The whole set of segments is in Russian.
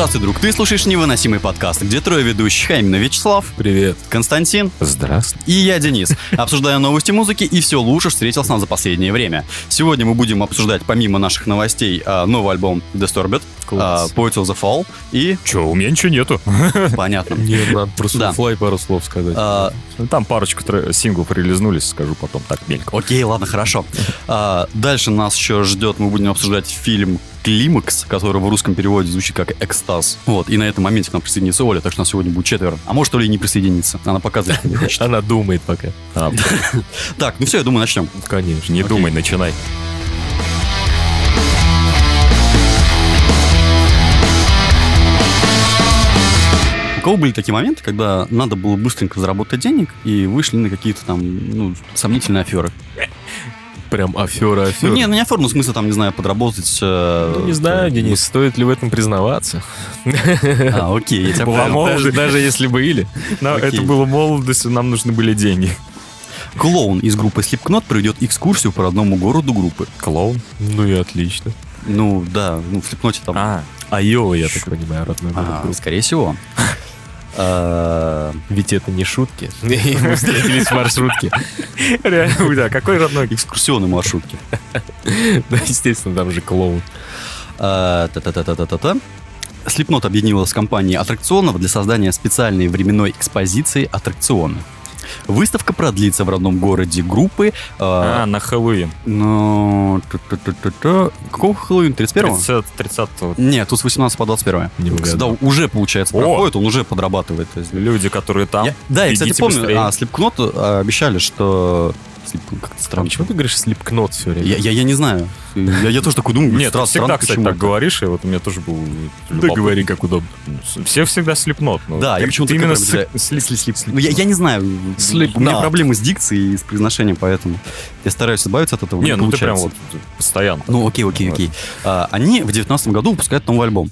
Здравствуй, друг. Ты слушаешь невыносимый подкаст, где трое ведущих, а именно Вячеслав, Привет. Константин Здравствуй. и я, Денис. Обсуждаем новости музыки и все лучше встретил с нам за последнее время. Сегодня мы будем обсуждать, помимо наших новостей, а, новый альбом Disturbed, Класс. Poets of the Fall и... Че, у меня ничего нету. Понятно. Нет, надо про Да. Soulfly пару слов сказать. А, Там парочку синглов релизнулись, скажу потом так мельком. Окей, ладно, хорошо. А, дальше нас еще ждет, мы будем обсуждать фильм «Климакс», который в русском переводе звучит как «Экстаз». Вот, и на этом моменте к нам присоединится Оля, так что нас сегодня будет четверо. А может, Оля и не присоединится. Она показывает, не хочет. Она думает пока. А, Так, ну все, я думаю, начнем. Конечно. не думай, начинай. У кого были такие моменты, когда надо было быстренько заработать денег и вышли на какие-то там, ну, сомнительные аферы? Прям афера, Ну, афера. не, ну не аферы, ну, в смысле, там, не знаю, подработать... э, Ну, не знаю, Денис, стоит ли в этом признаваться? А, окей, я тебя. Даже, даже если были. Но Окей. это было молодость, нам нужны были деньги. Клоун из группы Slipknot проведет экскурсию по родному городу группы. Клоун? Ну и отлично. Ну, да, ну, в Slipknot там... А, Айова, я так понимаю, родной город А, скорее всего. А, Ведь это не шутки. И мы встретились в маршрутке. реально, да, какой родной? Экскурсионные маршрутки. Да, естественно, там же клоун. А, Та-та-та-та-та-та. Slipknot объединилась с компанией аттракционов для создания специальной временной экспозиции аттракциона. Выставка продлится в родном городе группы. А, а, на Хэллоуин. Ну. Какого Хэллоуин? 31-го? 30 30 Нет, тут с 18 по 21. Не угадал. Да, уже, получается, О! проходит, он уже подрабатывает. Люди, которые там. я- да, я, кстати, помню, быстрее. а, Slipknot а, обещали, что... Slip- Как-то странно. почему ты говоришь слепкнот все время? Я, я, я не знаю. Я, я тоже такой думаю, Нет, ты всегда, кстати, так говоришь, и вот у меня тоже был... Да говори, как удобно. Все всегда слепнот. Да, я почему-то именно как бы, с- Сли- сли- сли- Ну, я, я не знаю. Slipknot. У меня проблемы с дикцией и с произношением, поэтому я стараюсь избавиться от этого. Не, ну ты прям вот постоянно. Ну, окей, окей, окей. А, они в девятнадцатом году выпускают новый альбом.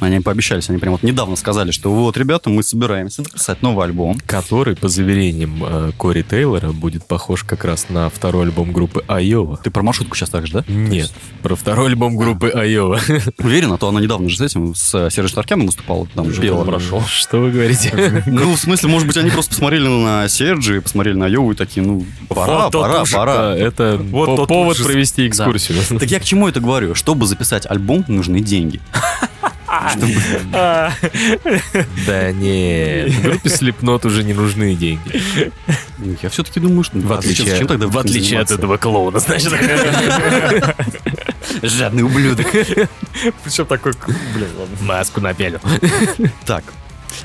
Они пообещались, они прям вот недавно сказали, что вот, ребята, мы собираемся записать новый альбом. Который, по заверениям э, Кори Тейлора, будет похож как раз на второй альбом группы Айова. Ты про маршрутку сейчас так же, да? Нет, про второй альбом группы Айова. Уверен, а то она недавно же с этим, с Сержем Старкяном выступала, там пела. прошел. Что вы говорите? Ну, в смысле, может быть, они просто посмотрели на Серджи, посмотрели на Йову и такие, ну, пора, пора, пора. Это повод провести экскурсию. Так я к чему это говорю? Чтобы записать альбом, нужны деньги. Да нет, в группе Slipknot уже не нужны деньги. Я все-таки думаю, что... В а отличие, зачем тогда в отличие от этого клоуна, значит. Жадный ублюдок. Причем такой, блин, ладно. Маску напялил. Так.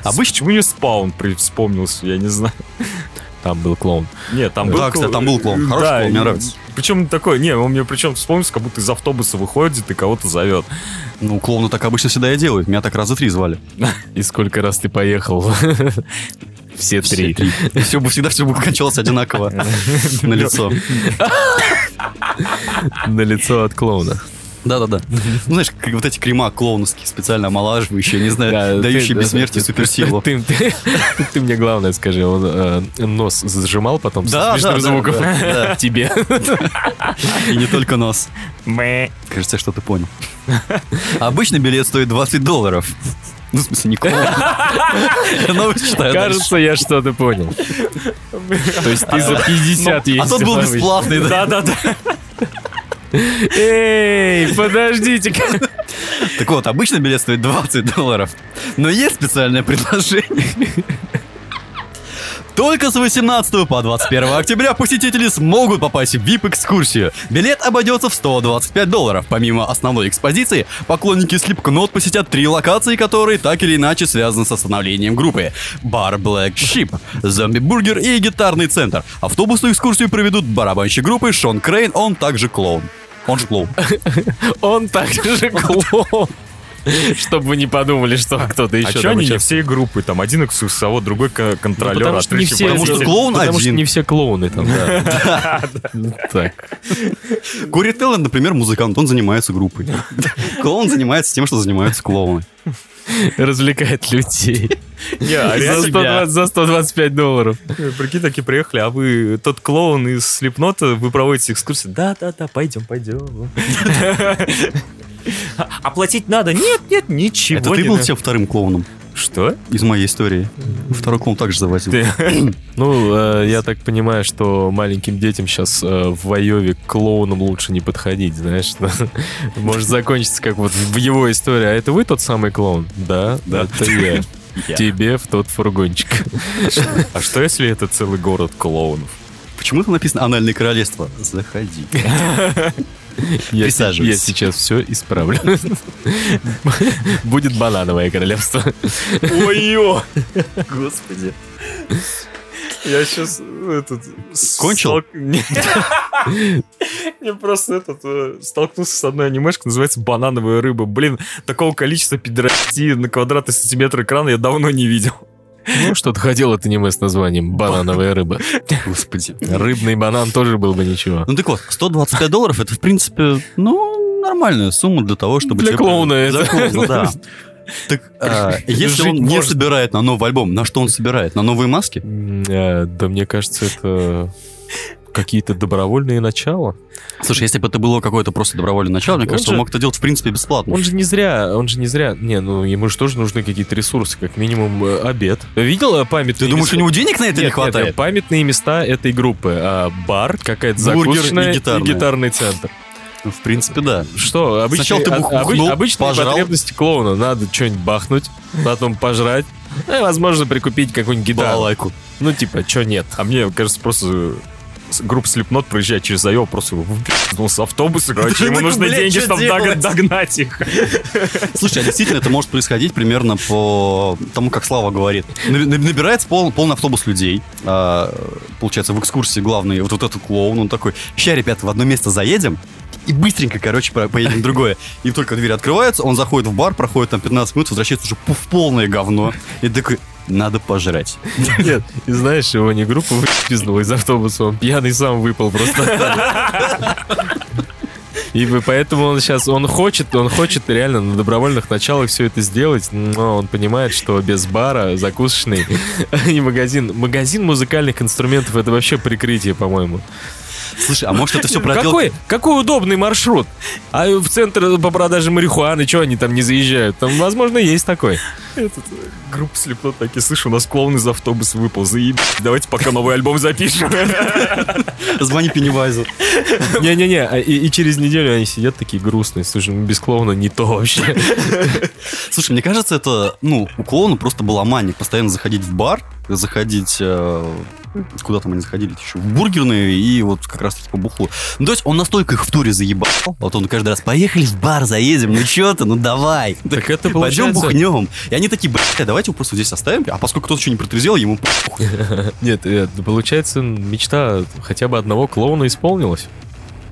Обычно... Почему мне спаун при- вспомнился, я не знаю. Там был клоун. Нет, там был... Да, кстати, там был клоун. Хороший Да, клоун, мне нравится. Причем такой, не, он мне причем вспомнился, как будто из автобуса выходит и кого-то зовет. Ну, клоуны так обычно всегда и делают. Меня так раза три звали. И сколько раз ты поехал? Все три. Все бы всегда все бы кончалось одинаково на лицо. На лицо от клоуна. Да-да-да. Ну, знаешь, как вот эти крема клоуновские, специально омолаживающие, не знаю, дающие ты- бессмертие ты- суперсилу. Ты, ты- ты мне главное скажи, он э, нос зажимал потом со да, да. Тебе. И не только нос. Кажется, я что-то понял. Обычно билет стоит 20 долларов. Ну, в смысле, не клоун. Новость читаю. Кажется, я что-то понял. То есть ты за 50 А ездил. тот был бесплатный, да? Да-да-да. Эй, подождите Так вот, обычно билет стоит 20 долларов. Но есть специальное предложение. Только с 18 по 21 октября посетители смогут попасть в VIP-экскурсию. Билет обойдется в 125 долларов. Помимо основной экспозиции, поклонники Slipknot посетят три локации, которые так или иначе связаны со становлением группы. Бар Black Sheep, зомби-бургер и гитарный центр. Автобусную экскурсию проведут барабанщик группы Шон Крейн, он также клоун. Он же клоун. Он также клоун. Чтобы вы не подумали, что кто-то А еще что там они не все группы? Там один экскурсовод, другой ко- Ну, контролер, потому а что не все, Потому что клоун потому что один. не все клоуны там, да. Так. Кори Теллен, например, музыкант, он занимается группой. Клоун занимается тем, что занимаются клоуны. Развлекает людей. Не, а За реально, 120 за 125 долларов. прикинь, такие приехали, а вы тот клоун из Слепнота, вы проводите экскурсию? Да-да-да, пойдем, пойдем. Оплатить надо? Нет, нет, ничего Это ты был тем вторым клоуном Что? из моей истории. Второй клоун также завозил. Ты- Ну, э, я так понимаю, что маленьким детям сейчас в Вайове к клоунам лучше не подходить, знаешь. что Может закончиться как вот в его истории. А это вы тот самый клоун? Да, Да. это я. Тебе в тот фургончик. А что если это целый город клоунов? Почему-то написано «Анальное королевство». Заходи. Я, я сейчас все исправлю. Будет банановое королевство. Ой-ё! Господи. Я сейчас этот... Кончил? Я просто этот э, столкнулся с одной анимешкой, называется «Банановая рыба». Блин, такого количества пидорастии на квадратный сантиметр экрана я давно не видел. Ну, что-то хотел от аниме с названием «Банановая рыба». Господи. Рыбный банан тоже был бы ничего. Ну так вот, 125 долларов это, в принципе, ну, нормальная сумма для того, чтобы... Для клоуна Для это. клоуна, да. Так, а, если Жить он не можно. собирает на новый альбом, на что он собирает? На новые маски? М, э, Да мне кажется, это какие-то добровольные начала. Слушай, если бы это было какое-то просто добровольное начало, мне Он кажется, же- он мог это делать, в принципе, бесплатно. Он же не зря, он же не зря. Не, ну ему же тоже нужны какие-то ресурсы, как минимум э, обед. Видел э, памятные Ты думаешь, у места? него денег на это не Нет, нет, хватает? нет, памятные места этой группы. А, бар, какая-то и закусочная и, гитарная. гитарный центр. Ну, В принципе, да. Что, обычные, Сначала ты а- бухнул, обы- обычные пожрал. потребности клоуна. Надо что-нибудь бахнуть, потом пожрать. Ну, и, возможно, прикупить какую-нибудь гитару. Балалайку. Ну, типа, что нет. А мне кажется, просто группа Слепнот проезжает через Айо, просто выпил с автобуса, короче, ему нужны деньги, что чтобы догнать их. Слушай, а действительно это может происходить примерно по тому, как Слава говорит. Наби- наби- Набирается пол- полный автобус людей. А, получается, в экскурсии главный вот, вот этот клоун, он такой, ща, ребята, в одно место заедем, и быстренько, короче, поедем в другое. И только двери открываются, он заходит в бар, проходит там 15 минут, возвращается уже в полное говно. И такой, надо пожрать. Нет, и знаешь, его не группа выпизнула из автобуса, он пьяный сам выпал просто. И поэтому он сейчас, он хочет, он хочет реально на добровольных началах все это сделать, но он понимает, что без бара, закусочный и магазин, магазин музыкальных инструментов это вообще прикрытие, по-моему. Слушай, а может это все проделка? Какой, какой удобный маршрут? А в центр по продаже марихуаны, что они там не заезжают? Там, возможно, есть такой. Этот, э, группа Слепнот такие, слышь, у нас клоун из автобуса выпал, заеб... Давайте пока новый альбом запишем. Звони Пеннивайзу. Не-не-не, а и, и через неделю они сидят такие грустные. Слушай, ну без клоуна не то вообще. Слушай, мне кажется, это, ну, у клоуна просто была мания постоянно заходить в бар, заходить... э, куда там они заходили еще? В бургерные и вот как раз таки по бухлу. Ну, то есть он настолько их в туре заебал, вот он каждый раз, поехали в бар, заедем, ну что ты, ну давай. Так это Пойдем бухнем. И они такие, блядь, давайте его просто здесь оставим, а поскольку кто-то еще не протрезвел, ему. Нет, э, получается, мечта хотя бы одного клоуна исполнилась.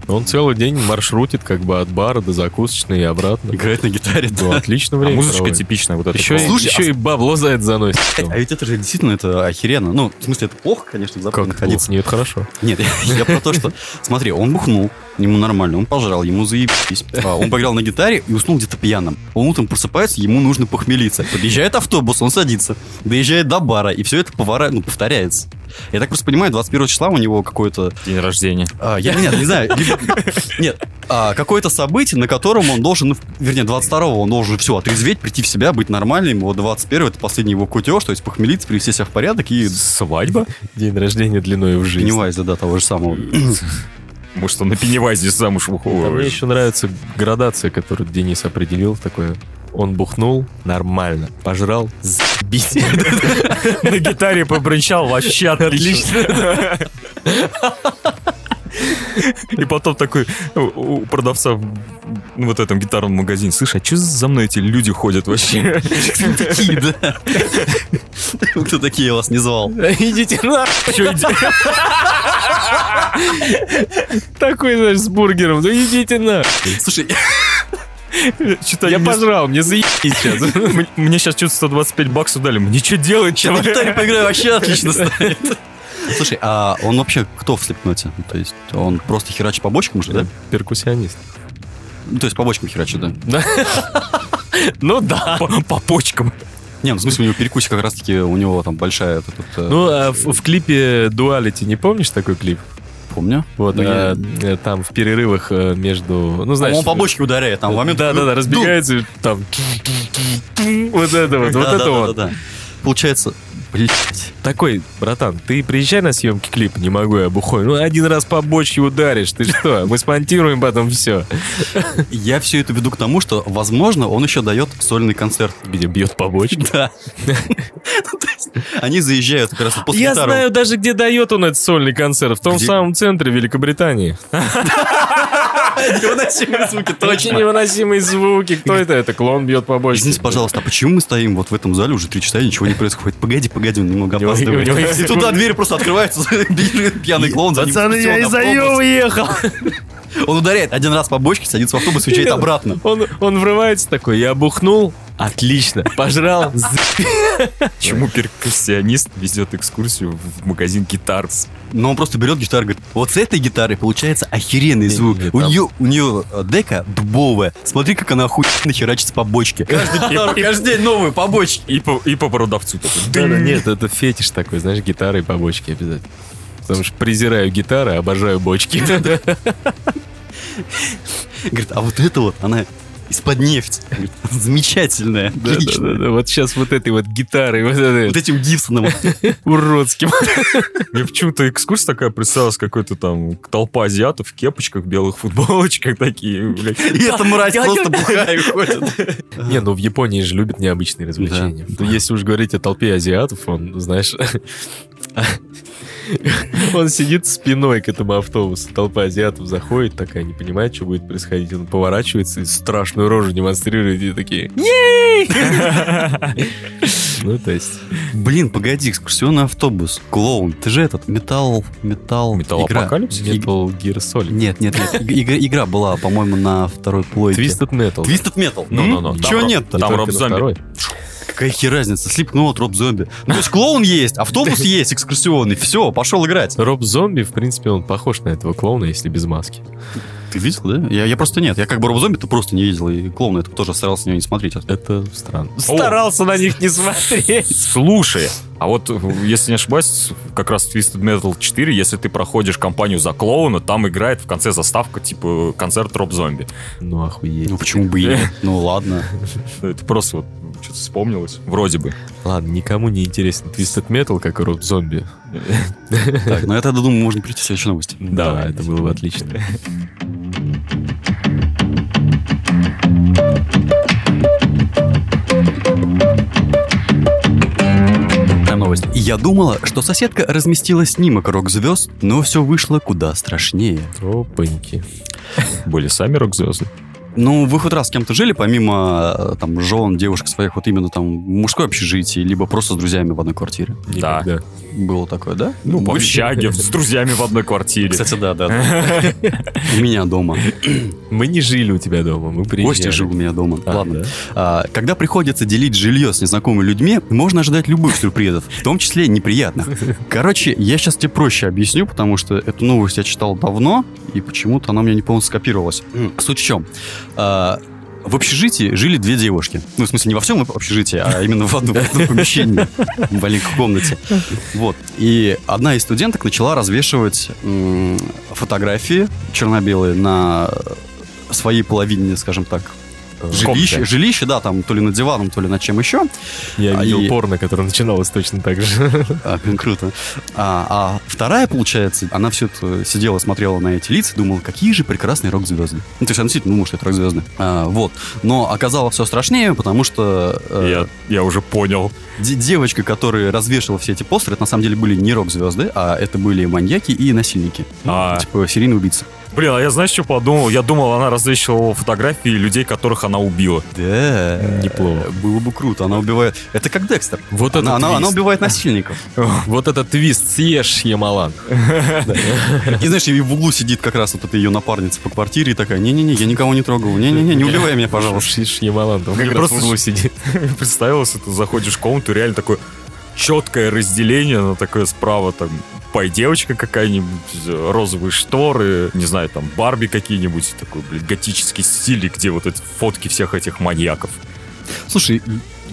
Он целый день маршрутит как бы от бара до закусочной и обратно. играет на гитаре. да. Ну, отлично А время музычка проводит. типичная вот эта. Еще, и, Слушай, еще и бабло за это заносит. А ведь это же действительно это охеренно. Ну, в смысле, это плохо, конечно, в Западе Как находиться. Нет, хорошо. Нет, я, я про то, что... Смотри, он бухнул, ему нормально, он пожрал, ему заебись. А, Он поиграл на гитаре и уснул где-то пьяным. Он утром просыпается, ему нужно похмелиться. Подъезжает автобус, он садится, доезжает до бара, и все это повара... ну, повторяется. Я так просто понимаю, 21 числа у него какое-то... День рождения. а, я нет, не знаю. либо- нет, а, какое-то событие, на котором он должен, ну, вернее, 22-го он должен все отрезветь, прийти в себя, быть нормальным. Вот 21 это последний его кутеж, то есть похмелиться, привести себя в порядок и Свадьба? День рождения длиной в жизнь. Пеннивайза, да, того же самого. Может, он на Пеннивайзе замуж А мне выходит. еще нравится градация, которую Денис определил. Такое. Он бухнул нормально, пожрал, заебись. На гитаре побренчал, вообще отлично. И потом такой у продавца в ну, вот этом гитарном магазине, слышь, а что за мной эти люди ходят вообще? Такие, да. Кто такие, я вас не звал. Идите на... Такой, знаешь, с бургером. Ну идите на... Слушай, Чё-то Я пожрал, мне заебись сейчас. Мне сейчас что-то 125 баксов дали. Мне что делать, я чувак? гитаре поиграю, вообще отлично станет. Слушай, а он вообще кто в слепноте? То есть он просто херачит по бочкам же, да? Перкуссионист. Ну, то есть по бочкам херачит, да? Да. Ну да. По почкам. Не, ну, в смысле, у него перекусик как раз-таки, у него там большая... э, Ну, а в, в клипе Дуалити, не помнишь такой клип? Помню. Вот, Ну, а, э, там в перерывах э, между... Ну, знаешь... Он по бочке ударяет, там в момент... Да, да, да, разбегается, и там... Вот это вот, вот это вот. Получается, блядь, Такой, братан, ты приезжай на съемки клипа, не могу я бухой. Ну, один раз по бочке ударишь, ты что? Мы смонтируем потом все. я все это веду к тому, что, возможно, он еще дает сольный концерт. Где бьет по бочке. Да. Они заезжают как раз после Я знаю даже, где дает он этот сольный концерт. В том самом центре Великобритании. Невыносимые звуки, Очень точно. невыносимые звуки. Кто это? Это клон бьет по бочке. Извините, пожалуйста, а почему мы стоим вот в этом зале уже три часа ничего не происходит? Погоди, погоди, он немного опаздывает. И туда дверь просто открывается, бежит пьяный клоун, Пацаны, я нее автобус. уехал. Он ударяет один раз по бочке, садится в автобус и уезжает обратно. Он, он врывается такой, я бухнул, отлично, пожрал, Почему перкуссионист везет экскурсию в магазин гитарс? Но он просто берет гитару и говорит, вот с этой гитары получается охеренный звук. У там- нее, у нее э, дека дубовая. Смотри, как она охуенно херачится по бочке. Каждый, каждый день новые по бочке. И по, и по продавцу. Да, да, нет, это фетиш такой, знаешь, гитары и по бочке обязательно. Потому что презираю гитары, обожаю бочки. Говорит, а вот это вот, она из-под нефти. Говорит, Замечательная, Да, да, да, да. Вот сейчас вот этой вот гитарой, вот этой Вот этим Гибсоном. уродским. Мне почему-то экскурсия такая представилась, какой-то там толпа азиатов в кепочках, белых футболочках такие, блядь. И эта мразь просто бухая ходит. Не, ну в Японии же любят необычные развлечения. То Если уж говорить о толпе азиатов, он, знаешь, он сидит спиной к этому автобусу. Толпа азиатов заходит, такая не понимает, что будет происходить. Он поворачивается и страшную рожу демонстрирует, и такие! Ну, то есть... Блин, погоди, экскурсионный автобус. Клоун, ты же этот, металл, металл. Игра. Metal Gear Solid. Нет, нет, нет. иг- Игра, была, по-моему, на второй плойке. Twisted Metal. Twisted Metal. Ну-ну-ну. Чего Там нет-то? Там Роб Зомби. Какая хер разница? Слипнот, Роб Зомби. Ну, то есть клоун есть, автобус есть экскурсионный. Все, пошел играть. Роб Зомби, в принципе, он похож на этого клоуна, если без маски. Ты видел, да? Я, я просто нет. Я как бы Роб Зомби-то просто не видел. И клоуна это тоже старался на него не смотреть. Это странно. Старался на них не смотреть. Слушай, а вот, если не ошибаюсь, как раз Twisted Metal 4, если ты проходишь кампанию за клоуна, там играет в конце заставка, типа, концерт Роб Зомби. Ну, охуеть. Ну, почему бы и нет? Ну, ладно. Это просто вот что-то вспомнилось. Вроде бы. Ладно, никому не интересен Twisted Metal, как и Роб Зомби. Так, ну я тогда думаю, можно перейти к следующей новости. Да, это было бы отлично. Новость. Я думала, что соседка разместила снимок рок-звезд, но все вышло куда страшнее. Опаньки. Были сами рок-звезды. Ну, вы хоть раз с кем-то жили, помимо э, там жен, девушек своих, вот именно там мужской общежитии, либо просто с друзьями в одной квартире? Да. Никогда. Было такое, да? Ну, Вы- общаге, с друзьями в одной квартире. Кстати, да, да. У меня дома. Мы не жили у тебя дома, мы приезжали. Костя жил у меня дома. А, Ладно. А, Когда приходится делить жилье с незнакомыми людьми, можно ожидать любых сюрпризов, в том числе неприятных. Короче, я сейчас тебе проще объясню, потому что эту новость я читал давно, и почему-то она у меня не полностью скопировалась. Суть в чем? В общежитии жили две девушки. Ну, в смысле, не во всем общежитии, а именно в одном, в одном помещении, в маленькой комнате. Вот. И одна из студенток начала развешивать фотографии черно-белые на своей половине, скажем так, жилище, жилище, да, там то ли над диваном, то ли над чем еще. Я А, видел и- порно, которое начиналось точно так же. А, круто. А, а вторая, получается, она все это сидела, смотрела на эти лица думала, какие же прекрасные рок-звезды. Ну, то есть она действительно думала, что это рок-звезды. А, вот. Но оказалось все страшнее, потому что э, Я, я уже понял. Де- девочка, которая развешивала все эти постеры, это на самом деле были не рок-звезды, а это были маньяки и насильники. Ну, А. Типа серийные убийцы. Блин, а я знаешь, что подумал? Я думал, она развешивала фотографии людей, которых она убила. Да. Неплохо. Было бы круто. Она убивает... Это как Декстер. Вот Она, это она, она убивает насильников. Вот этот твист, съешь, Ямалан. И знаешь, и в углу сидит как раз вот эта ее напарница по квартире и такая, не-не-не, я никого не трогал, не-не-не, не убивай меня, пожалуйста. Шиш, Ямалан, как раз в просто углу сидит. Представилось, ты заходишь в комнату, реально такое четкое разделение, на такое справа там пой девочка какая-нибудь, розовые шторы, не знаю, там Барби какие-нибудь, такой, блин, готический стиль, где вот эти фотки всех этих маньяков. Слушай,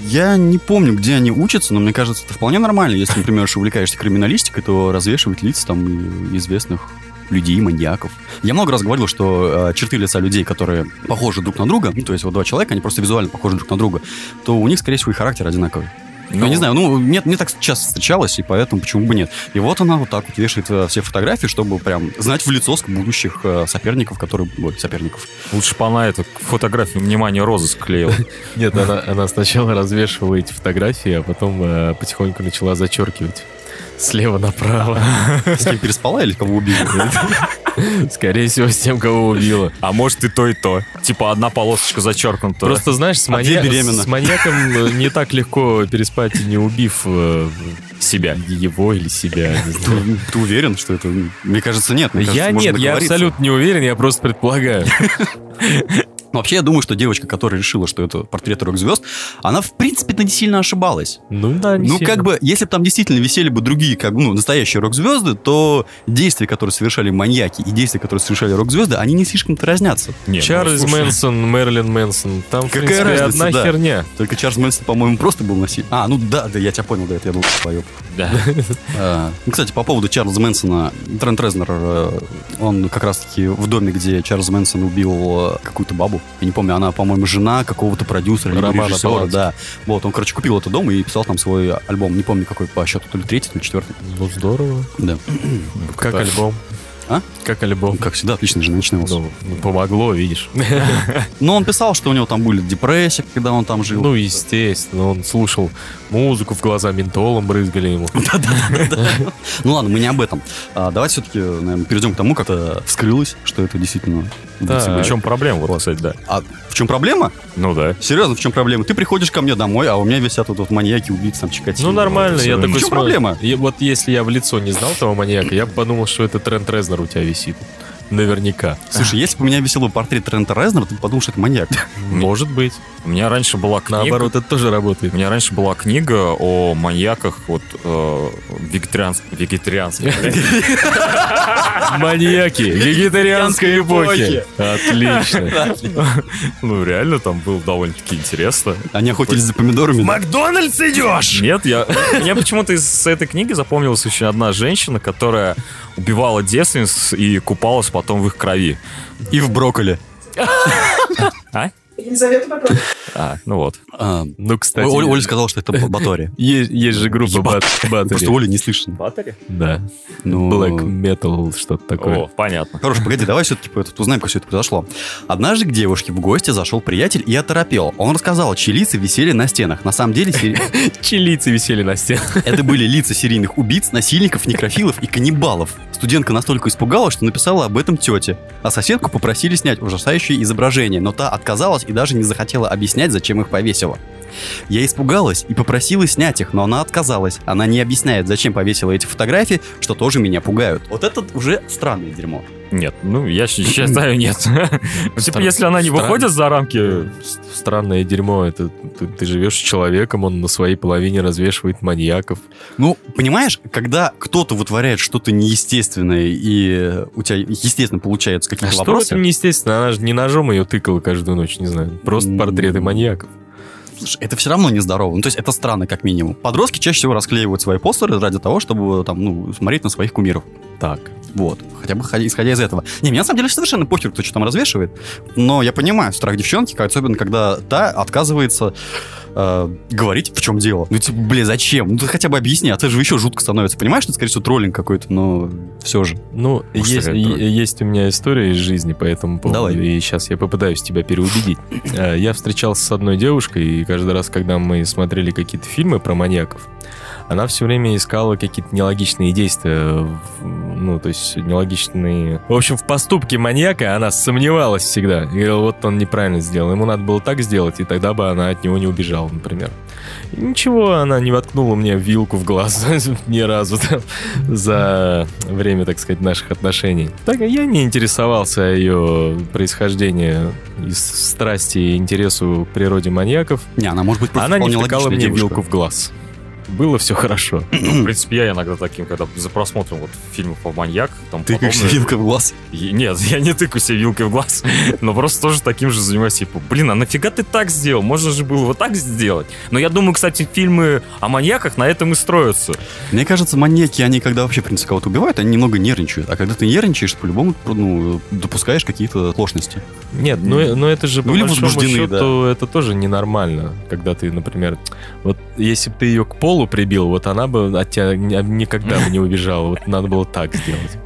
я не помню, где они учатся, но мне кажется, это вполне нормально. Если, например, увлекаешься криминалистикой, то развешивать лица там известных людей, маньяков. Я много раз говорил, что э, черты лица людей, которые похожи друг на друга, ну, то есть вот два человека, они просто визуально похожи друг на друга, то у них, скорее всего, и характер одинаковый. Ну, я не знаю, ну, мне, мне так часто встречалось, и поэтому почему бы нет. И вот она вот так вот вешает э, все фотографии, чтобы прям знать в лицо будущих э, соперников, которые... Ой, соперников. Лучше бы она эту фотографию внимание розы склеила. Нет, она, она сначала развешивала эти фотографии, а потом э, потихоньку начала зачеркивать. Слева направо. С кем переспала или кого убила? Скорее всего, с тем, кого убила. А может и то, и то. Типа одна полосочка зачеркнута. Просто, знаешь, с, А манья- с маньяком э, не так легко переспать, не убив э, себя. его или себя. Ты, ты уверен, что это... Мне кажется, нет. Мне кажется, Я нет, я абсолютно не уверен, я просто предполагаю. Ну, Вообще, я думаю, что девочка, которая решила, что это портрет рок-звезд, она, в принципе-то, не сильно ошибалась. Ну да, не ну, сильно. как бы, если бы там действительно висели бы другие, как ну, настоящие рок-звезды, то действия, которые совершали маньяки, и действия, которые совершали рок-звезды, они не слишком-то разнятся. Не, ну, Чарльз слушай, Мэнсон, Мэрилин Мэнсон, там, в Какая принципе, разница, одна да. херня. Только Чарльз Мэнсон, по-моему, просто был носитель. А, ну да, да, я тебя понял, да, это я был поёб. Да. А, ну, кстати, по поводу Чарльза Мэнсона, Трент Резнер, э, он как раз-таки в доме, где Чарльз Мэнсон убил э, какую-то бабу. Я не помню, она, по-моему, жена какого-то продюсера или Романа режиссера, Полански. да. Вот, он, короче, купил этот дом и писал там свой альбом. Не помню, какой по счету, то ли третий, то ли четвертый. Ну, здорово. Да. Как альбом. А? Как альбом. Как всегда, отлично же начиналось. Ну, ну, помогло, видишь. Но он писал, что у него там были депрессия, когда он там жил. Ну, естественно, он слушал музыку, в глаза ментолом брызгали ему. Ну ладно, мы не об этом. А, давайте все-таки, наверное, перейдем к тому, как это вскрылось, что это действительно Да. был. В чем проблема, вот, кстати, да. А в чем проблема? Ну да. Серьезно, в чем проблема? Ты приходишь ко мне домой, а у меня висят вот, вот маньяки, убийцы, там, чикатило. Ну, нормально, Вот я такой В чем смотрю. проблема? Я- вот если я в лицо не знал того маньяка, я бы подумал, что это Трент Резнер у тебя висит. Наверняка. Слушай, если бы у меня висел бы портрет Трента Резнера, ты бы подумал, что это маньяк. Может быть. У меня раньше была книга. Наоборот, это тоже работает. У меня раньше была книга о маньяках вот э, вегетарианс... вегетарианских. Маньяки вегетарианской эпохи. Отлично. Ну, реально, там было довольно-таки интересно. Они охотились за помидорами. Макдональдс идешь? Нет, я... Мне почему-то из этой книги запомнилась очень одна женщина, которая убивала девственниц и купалась потом в их крови. И в брокколи. А? Елизавета попробуй. А, ну вот. А, Ну, кстати, Оля, Оля сказала, что это Батори. есть, есть же группа Бат- Просто. Оля не слышно. Батаре? Да. Ну, Black Metal, что-то такое. О, понятно. Хорош, погоди, давай все-таки узнаем, как все это произошло. Однажды к девушке в гости зашел приятель и оторопел. Он рассказал, чьи лица висели на стенах. На самом деле, сери- Чилийцы висели на стенах. это были лица серийных убийц, насильников, некрофилов и каннибалов. Студентка настолько испугалась, что написала об этом тете. А соседку попросили снять ужасающее изображение, но та отказалась и даже не захотела объяснять, зачем их повесила. Я испугалась и попросила снять их, но она отказалась. Она не объясняет, зачем повесила эти фотографии, что тоже меня пугают. Вот это уже странное дерьмо. Нет, ну, я считаю, нет. Типа, если она не выходит за рамки... Странное дерьмо. Это ты, живешь с человеком, он на своей половине развешивает маньяков. Ну, понимаешь, когда кто-то вытворяет что-то неестественное, и у тебя, естественно, получаются А какие-то что в вопросы... этом неестественно? Она же не ножом ее тыкала каждую ночь, не знаю. Просто портреты маньяков. Это все равно нездорово. Ну, то есть это странно, как минимум. Подростки чаще всего расклеивают свои постеры ради того, чтобы там, ну, смотреть на своих кумиров. Так. Вот. Хотя бы ходя- исходя из этого. Не, мне на самом деле совершенно похер, кто что там развешивает. Но я понимаю страх девчонки, особенно когда та отказывается э, говорить, в чем дело. Ну, типа, бля, зачем? Ну, ты хотя бы объясни, а ты же еще жутко становится. Понимаешь, что это, скорее всего, троллинг какой-то, но все же. Ну, Может, есть, есть у меня история из жизни по этому поводу, Давай. и сейчас я попытаюсь тебя переубедить. Э, Я встречался с одной девушкой, и каждый раз, когда мы смотрели какие-то фильмы про маньяков, она все время искала какие-то нелогичные действия, ну, то есть нелогичные... В общем, в поступке маньяка она сомневалась всегда. И говорила, вот он неправильно сделал, ему надо было так сделать, и тогда бы она от него не убежала, например. И ничего, она не воткнула мне вилку в глаз ни разу там, за время, так сказать, наших отношений. Так я не интересовался ее происхождении из страсти и интересу к природе маньяков. Не, она может быть просто Она не втыкала мне девушка. вилку в глаз. Было все хорошо. Ну, в принципе, я иногда таким, когда за просмотром вот фильмов по маньяк, там Тыкаешься подобное- вилкой в глаз. И- Нет, я не тыкаю себе вилкой в глаз, но просто тоже таким же занимаюсь. Типа, блин, а нафига ты так сделал? Можно же было вот так сделать. Но я думаю, кстати, фильмы о маньяках на этом и строятся. Мне кажется, маньяки, они когда вообще, в принципе, кого-то убивают, они немного нервничают. А когда ты нервничаешь, по-любому ну, допускаешь какие-то оплошности. Нет, ну, э- ну это же по Ну, или большому счету, это тоже ненормально, когда ты, например, вот если бы ты ее к полу прибил, вот она бы от тебя ни- никогда бы не убежала, вот надо было так сделать.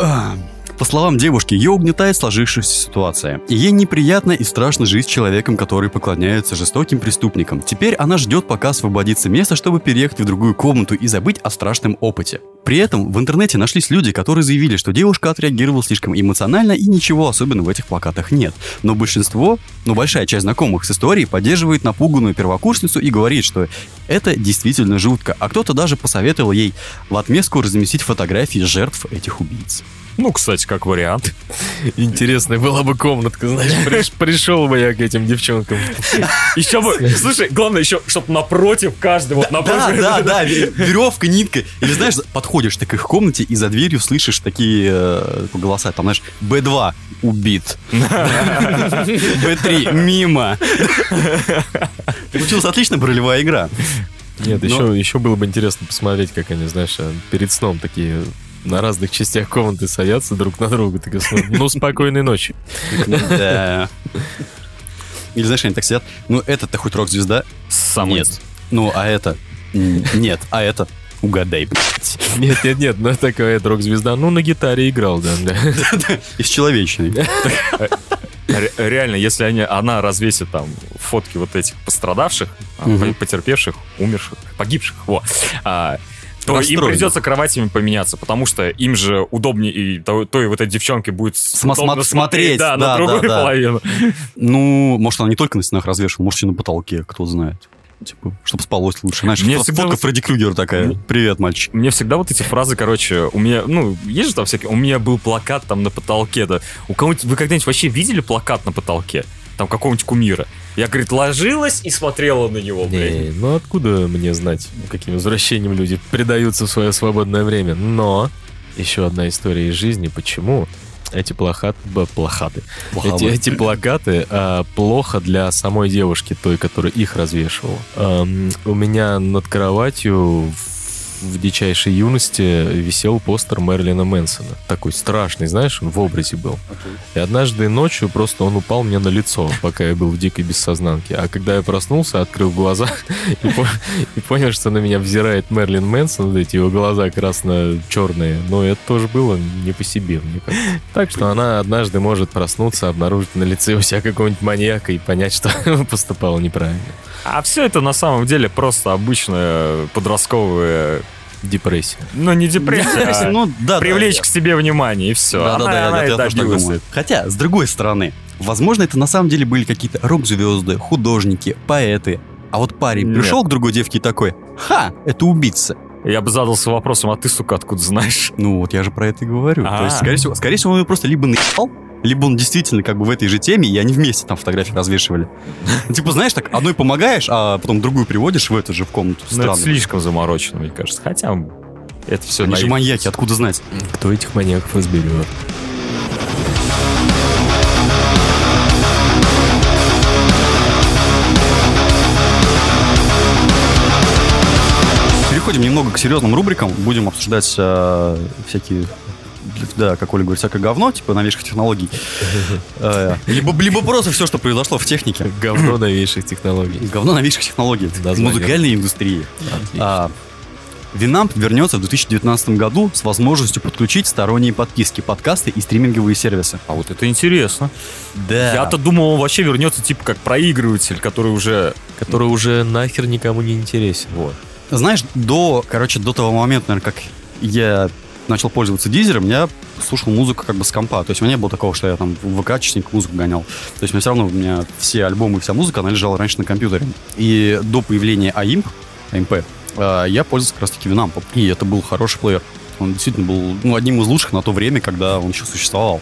По словам девушки, ее угнетает сложившаяся ситуация. Ей неприятно и страшно жить с человеком, который поклоняется жестоким преступникам. Теперь она ждет, пока освободится место, чтобы переехать в другую комнату и забыть о страшном опыте. При этом в интернете нашлись люди, которые заявили, что девушка отреагировала слишком эмоционально и ничего особенного в этих плакатах нет. Но большинство, ну большая часть знакомых с историей поддерживает напуганную первокурсницу и говорит, что это действительно жутко. А кто-то даже посоветовал ей в отместку разместить фотографии жертв этих убийц. Ну, кстати, как вариант. Интересная была бы комнатка, знаешь, приш- пришел бы я к этим девчонкам. Еще бы, слушай, главное еще, чтобы напротив каждого, вот Да, напротив. да, да, ве- веревка, нитка. Или знаешь, подходишь ты к их комнате и за дверью слышишь такие э, голоса, там, знаешь, Б2 убит. Б3 мимо. Получилась отличная ролевая игра. Нет, Но- еще, еще было бы интересно посмотреть, как они, знаешь, а, перед сном такие на разных частях комнаты садятся друг на друга. такие смотрят, ну, спокойной ночи. Да. Или знаешь, они так сидят, ну это-то хоть рок-звезда? Самый- Нет. Ну, а это? Нет, а это? Угадай, блядь. Нет, нет, нет, ну такая рок-звезда. Ну, на гитаре играл, да, да. Из человечной. Ре- Реально, если они, она развесит там фотки вот этих пострадавших, по- потерпевших, умерших, погибших, во, а, то им Расстроенных. придется кроватями поменяться, потому что им же удобнее и то- той вот этой девчонке будет Сма- сма- смотреть, да, да, на другую да, да. половину. Ну, может, она не только на стенах развешивала, может, и на потолке, кто знает. Типа, чтобы спалось лучше. Знаешь, Мне фото- всегда фотка вот- Фредди Крюгер такая. Мне- Привет, мальчик. Мне всегда вот эти фразы, короче, у меня, ну, есть же там всякие, у меня был плакат там на потолке, да. У кого-нибудь, вы когда-нибудь вообще видели плакат на потолке? Там какого-нибудь кумира. Я, говорит, ложилась и смотрела на него, блядь. Не, ну откуда мне знать, каким извращением люди предаются в свое свободное время? Но еще одна история из жизни, почему эти плакаты, б- плакаты, эти, эти плакаты а, плохо для самой девушки, той, которая их развешивала. Ам, у меня над кроватью в, в дичайшей юности висел постер Мерлина Мэнсона. Такой страшный, знаешь, в образе был. И однажды ночью просто он упал мне на лицо, пока я был в дикой бессознанке. А когда я проснулся, открыл глаза и, по- и понял, что на меня взирает Мерлин Мэнсон, эти его глаза красно-черные. Но это тоже было не по себе, мне кажется. Так что она однажды может проснуться, обнаружить на лице у себя какого-нибудь маньяка и понять, что поступала неправильно. А все это на самом деле просто обычная подростковая, Депрессия. ну, не депрессия, а Ну, да, привлечь да, к себе внимание, и все. Да, да, да, я- я тоже так думаю. Хотя, с другой стороны, возможно, это на самом деле были какие-то рок-звезды, художники, поэты. А вот парень Нет. пришел к другой девке и такой, ха, это убийца. Я бы задался вопросом, а ты, сука, откуда знаешь? Ну вот я же про это и говорю. То есть, А. скорее всего, скорее всего, он ее просто либо наебал, либо он действительно как бы в этой же теме, и они вместе там фотографии развешивали. Ну, Типа, знаешь, так одной помогаешь, а потом другую приводишь в эту же в комнату. Ну, это слишком заморочено, мне кажется. Хотя это все Они же маньяки, откуда знать? Кто этих маньяков разберет? Переходим немного к серьезным рубрикам. Будем обсуждать э, всякие да, как Оля говорит, всякое говно, типа новейших технологий. Э, Либо, либо просто все, что произошло в технике. Говно новейших технологий. Говно новейших технологий в музыкальной индустрии. А, Винамп вернется в 2019 году с возможностью подключить сторонние подписки, подкасты и стриминговые сервисы. А вот это интересно. Да. Я-то думал, он вообще вернется типа как проигрыватель, который уже... Который уже нахер никому не интересен. Вот. Знаешь, до, короче, до того момента, наверное, как я начал пользоваться дизером, я слушал музыку как бы с компа. То есть у меня не было такого, что я там в ВК-честник музыку гонял. То есть у меня все равно, у меня все альбомы и вся музыка, она лежала раньше на компьютере. И до появления AIMP, AMP, э, я пользовался как раз таки Винампом. И это был хороший плеер. Он действительно был ну, одним из лучших на то время, когда он еще существовал.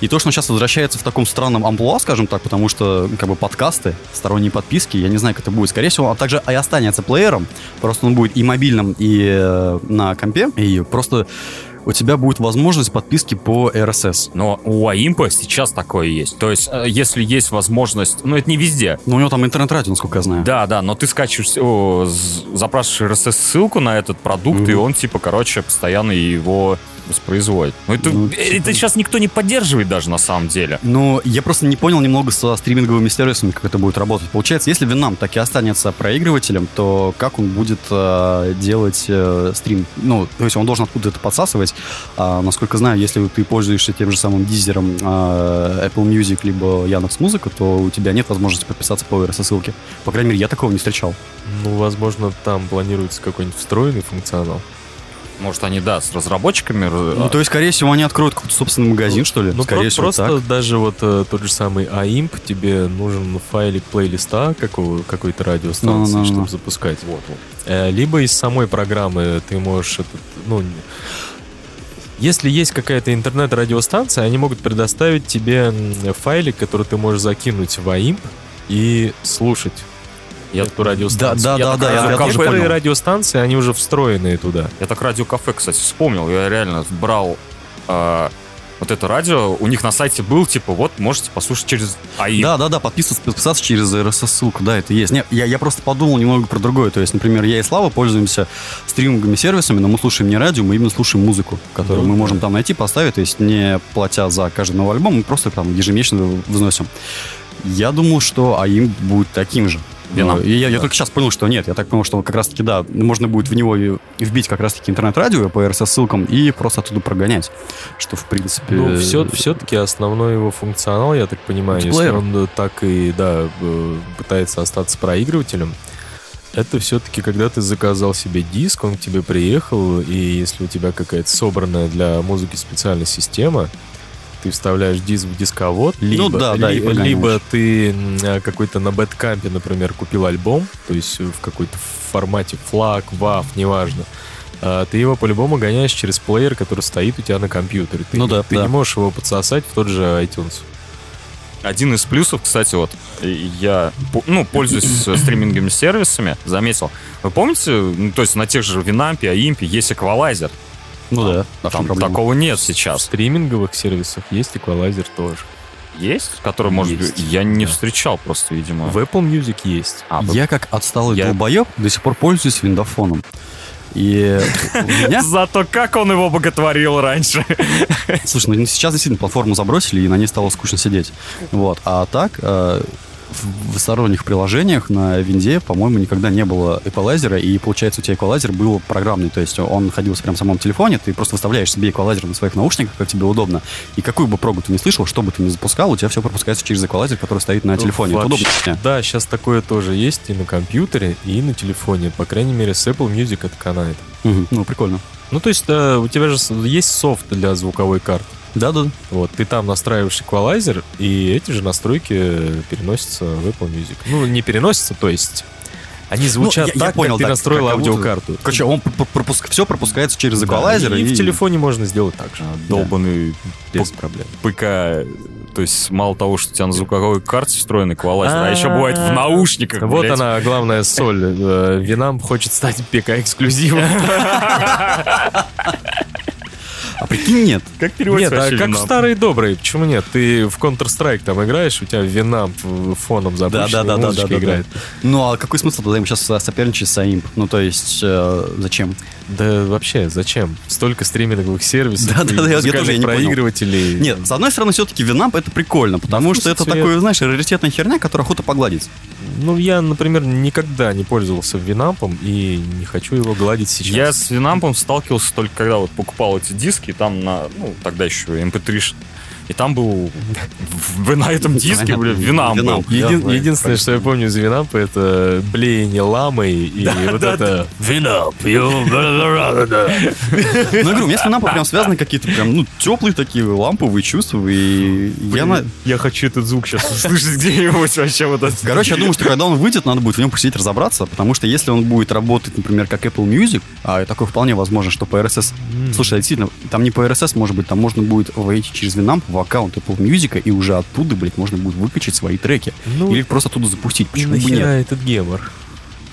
И то, что он сейчас возвращается в таком странном амплуа, скажем так, потому что как бы подкасты, сторонние подписки, я не знаю, как это будет. Скорее всего, он также и останется плеером, просто он будет и мобильным, и э, на компе, и просто у тебя будет возможность подписки по RSS. Но у Аимпа сейчас такое есть. То есть, э, если есть возможность... Ну, это не везде. Но у него там интернет-радио, насколько я знаю. Да, да, но ты скачиваешь, о, запрашиваешь RSS-ссылку на этот продукт, Мгм. и он, типа, короче, постоянно его воспроизводит. Ну, это, Ну, э, это сейчас никто не поддерживает даже, на самом деле. Но я просто не понял немного со стриминговыми сервисами, как это будет работать. Получается, если Винам так и останется проигрывателем, то как он будет э, делать э, стрим? Ну, то есть он должен откуда это подсасывать. А, насколько знаю, если ты пользуешься тем же самым дизером э, Apple Music либо Яндекс Музыка, то у тебя нет возможности подписаться по RSS-ссылке. По крайней мере, я такого не встречал. Ну, возможно, там планируется какой-нибудь встроенный функционал. Может, они, да, с разработчиками... Ну, то есть, скорее всего, они откроют какой-то собственный магазин, что ли? Ну, скорее про- всего, просто так. даже вот э, тот же самый AIMP, тебе нужен файлик плейлиста какого, какой-то радиостанции, Ну-ну-ну. чтобы запускать. Вот, вот. Э, Либо из самой программы ты можешь этот, ну, если есть какая-то интернет-радиостанция, они могут предоставить тебе файлик, который ты можешь закинуть в AIMP и слушать Я- эту радиостанцию. Да, да, Я да, так да, я, я тоже радиостанции, они уже встроенные туда. Я так радиокафе, кстати, вспомнил. Я реально брал э, вот это радио. У них на сайте был, типа, вот, можете послушать через АИ. Да, да, да, подписываться, подписаться через RSS-ссылку, да, это есть. Не, я, я просто подумал немного про другое. То есть, например, я и Слава пользуемся стриминговыми сервисами, но мы слушаем не радио, мы именно слушаем музыку, которую Ну, мы да. можем там найти, поставить, то есть не платя за каждый новый альбом, мы просто там ежемесячно взносим. Я думал, что АИМ будет таким же. Вином. Но Я, я только сейчас понял, что нет. Я так понял, что как раз-таки, да, можно будет в него вбить как раз-таки интернет-радио по RSS-ссылкам и просто оттуда прогонять. Что, в принципе... Ну, все, все-таки основной его функционал, я так понимаю, если он э, так и, да, э, пытается остаться проигрывателем, это все-таки, когда ты заказал себе диск, он к тебе приехал, и если у тебя какая-то собранная для музыки специальная система, ты вставляешь диск в дисковод, либо, Ну да, да, и ли- погоняешь. либо ты э, какой-то на бэткампе, например, купил альбом, то есть в какой-то формате флаг, ваф, неважно, а, ты его по-любому гоняешь через плеер, который стоит у тебя на компьютере. Ты, Ну да, ты да. не можешь его подсосать в тот же iTunes. Один из плюсов, кстати, вот я ну, пользуюсь э, стриминговыми сервисами, заметил. Вы помните, ну, то есть на тех же Винампе, Аимпе есть эквалайзер. Ну да, а в чем Там такого нет В сейчас. стриминговых сервисах есть эквалайзер тоже. Есть? Который, может быть, я не да. встречал просто, видимо. В Apple Music есть. А, Я как отсталый Я- долбоеб до сих пор пользуюсь виндофоном. И меня... Зато как он его боготворил раньше. Слушай, ну сейчас действительно платформу забросили, и на ней стало скучно сидеть. Вот. А так, э, в сторонних приложениях на винде, по-моему, никогда не было эквалайзера, и получается у тебя эквалайзер был программный, то есть он находился прямо в самом телефоне, ты просто выставляешь себе эквалайзер на своих наушниках, как тебе удобно, и какую бы прогу ты не слышал, что бы ты ни запускал, у тебя все пропускается через эквалайзер, который стоит на телефоне. Это Вообще, удобно. Да, сейчас такое тоже есть и на компьютере, и на телефоне. По крайней мере, с Apple Music это канает. Мгм. Ну, прикольно. Ну, то есть, э, у тебя же есть софт для звуковой карты. Да-да. Вот, ты там настраиваешь эквалайзер, и эти же настройки переносятся в Apple Music. Ну, не переносятся, то есть они звучат Ну, я- я так, понял, как ты да, настроил как аудиокарту. Короче, он пр- пропуск... все пропускается через Да, эквалайзер. и, в телефоне можно сделать так же, Долбанный без Пу- проблем. ПК. То есть мало того, что у тебя на звуковой карте встроен эквалайзер, а еще бывает в наушниках. Вот она, главная соль. Э, Винам хочет стать ПК-эксклюзивом. А прикинь, нет. Как Нет, переводится а вообще как Winamp? старые добрые, почему нет? Ты в Counter-Strike там играешь, у тебя Винам фоном запущенный, Да-да-да-да-да-да. музычка играет. Ну, а какой смысл тогда им сейчас соперничать с AIMP? Ну, то есть, э, зачем? Да вообще, зачем? Столько стриминговых сервисов, Да-да-да, и я- я тоже не понял. проигрывателей. Нет, с одной стороны, все-таки Winamp это прикольно, потому Ну, что это цвет. такое, знаешь, раритетная херня, которую охота погладить. Ну, я, например, никогда не пользовался Винампом и не хочу его гладить сейчас. Я с Винампом сталкивался только когда вот покупал эти диски, там на, ну, тогда еще MP3 ш- и там был на этом диске, Понятно. блин, Winamp был. Винамп. Знаю, единственное, что я помню из Винампа, это блеяние ламой и вот это Winamp, Ну, я говорю, у меня с Винампом прям связаны какие-то прям, ну, теплые такие ламповые чувства, и я на... Я хочу этот звук сейчас услышать где-нибудь вообще вот это. Короче, я думаю, что когда он выйдет, надо будет в нем посидеть разобраться, потому что если он будет работать, например, как Apple Music, а такое вполне возможно, что по RSS... Слушай, а действительно, там не по RSS, может быть, там можно будет войти через Winamp в аккаунт Apple Music, и уже оттуда, блядь, можно будет выкачать свои треки. Ну, Или просто оттуда запустить. Почему бы нет? этот гемор?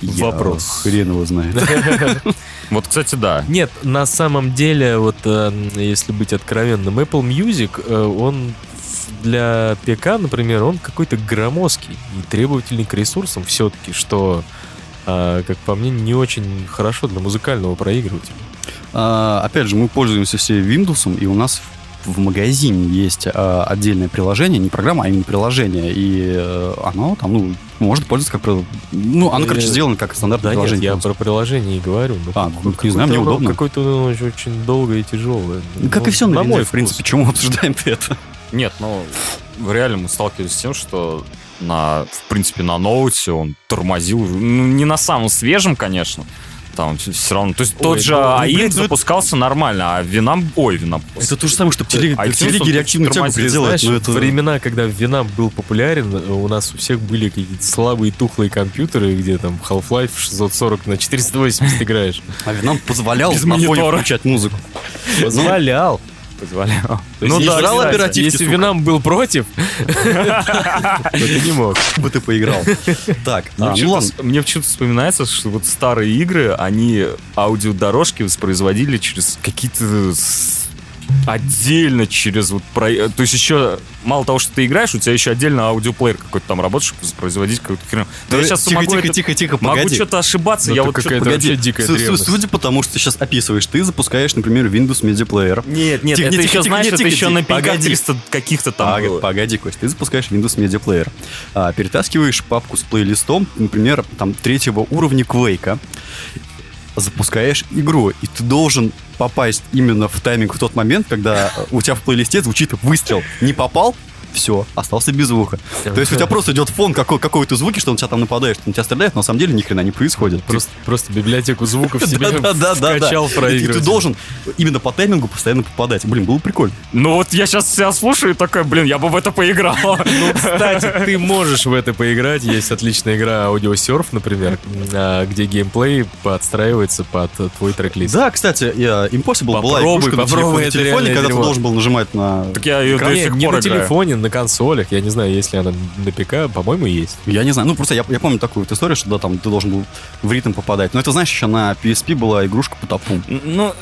Я Вопрос. Хрен его знает. Вот, кстати, да. Нет, на самом деле, вот э, если быть откровенным, Apple Music, э, он для ПК, например, он какой-то громоздкий и требовательный к ресурсам все-таки, что, э, как по мне, не очень хорошо для музыкального проигрывателя. А, Опять же, мы пользуемся все Windows, и у нас в магазине есть а, отдельное приложение, не программа, а именно приложение, и э, оно там, ну, может пользоваться как... Ну, оно, короче, Э, сделано как стандартное Да нет, приложение. я просто. про приложение и говорю. Ну, А, ну, не знаю, мне удобно. Какое-то оно очень, долгое и тяжелое. Ну, Как Ну, и все на на мой в принципе, вкус. чему мы обсуждаем это? Нет, ну, реально мы сталкивались с тем, что на, в принципе, на ноуте он тормозил, ну, не на самом свежем, конечно, там все равно, то есть Ой, тот же ну, ну, ну запускался нормально, а Винам, ой, Винам, Это то же самое, что телеги, А телеги реактивную. Знаешь, это... времена, когда Винам был популярен, у нас у всех были какие-то слабые тухлые компьютеры, где там Half-Life 640 на 480 играешь. А Винам позволял на фоне включать музыку. Позволял. Позволял. Ну да, кстати, оперативки, Если. Винам был против, то ты не мог. бы ты поиграл. Так, Мне ну почему-то с- Мне почему-то вспоминается, что вот старые игры, они аудиодорожки воспроизводили через какие-то отдельно через вот про... То есть еще мало того, что ты играешь, у тебя еще отдельно аудиоплеер какой-то там работает, чтобы воспроизводить какую-то хрень. Да я сейчас тихо, могу тихо, это- тихо, тихо, Могу погоди. что-то ошибаться, Ну, я вот какая-то Погоди, дикая древность. судя по тому, что ты сейчас описываешь, ты запускаешь, например, Windows Media Player. Нет, нет, Тихо, это тихо, еще, тихо, знаешь, тихо, это тихо, еще тихо, на погоди. 300 каких-то там Погоди, было. погоди, Кость, ты запускаешь Windows Media Player, а, перетаскиваешь папку с плейлистом, например, там третьего уровня Quake, запускаешь игру, и ты должен попасть именно в тайминг в тот момент, когда у тебя в плейлисте звучит выстрел. Не попал, все, остался без звука. То есть у тебя просто идет фон какой- какой-то звуки, что он тебя там нападает, что он тебя стреляет, но на самом деле ни хрена не происходит. Просто, просто библиотеку звуков себе вкачал в И ты должен именно по таймингу постоянно попадать. Блин, было прикольно. Ну вот я сейчас себя слушаю и такой, блин, я бы в это поиграл. Ну, кстати, ты можешь в это поиграть. Есть отличная игра Audio Surf, например, а, где геймплей подстраивается под твой трек-лист. Да, кстати, Impossible была игрушка на телефоне, когда ты должен был нажимать на... Так я ее до Не, сих не пор на играю. телефоне, на консолях. Я не знаю, есть ли она на ПК. По-моему, есть. Я не знаю, ну просто я, я помню такую вот историю, что да, там ты должен был в ритм попадать. Но это, знаешь, еще на PSP была игрушка по топу. Ну,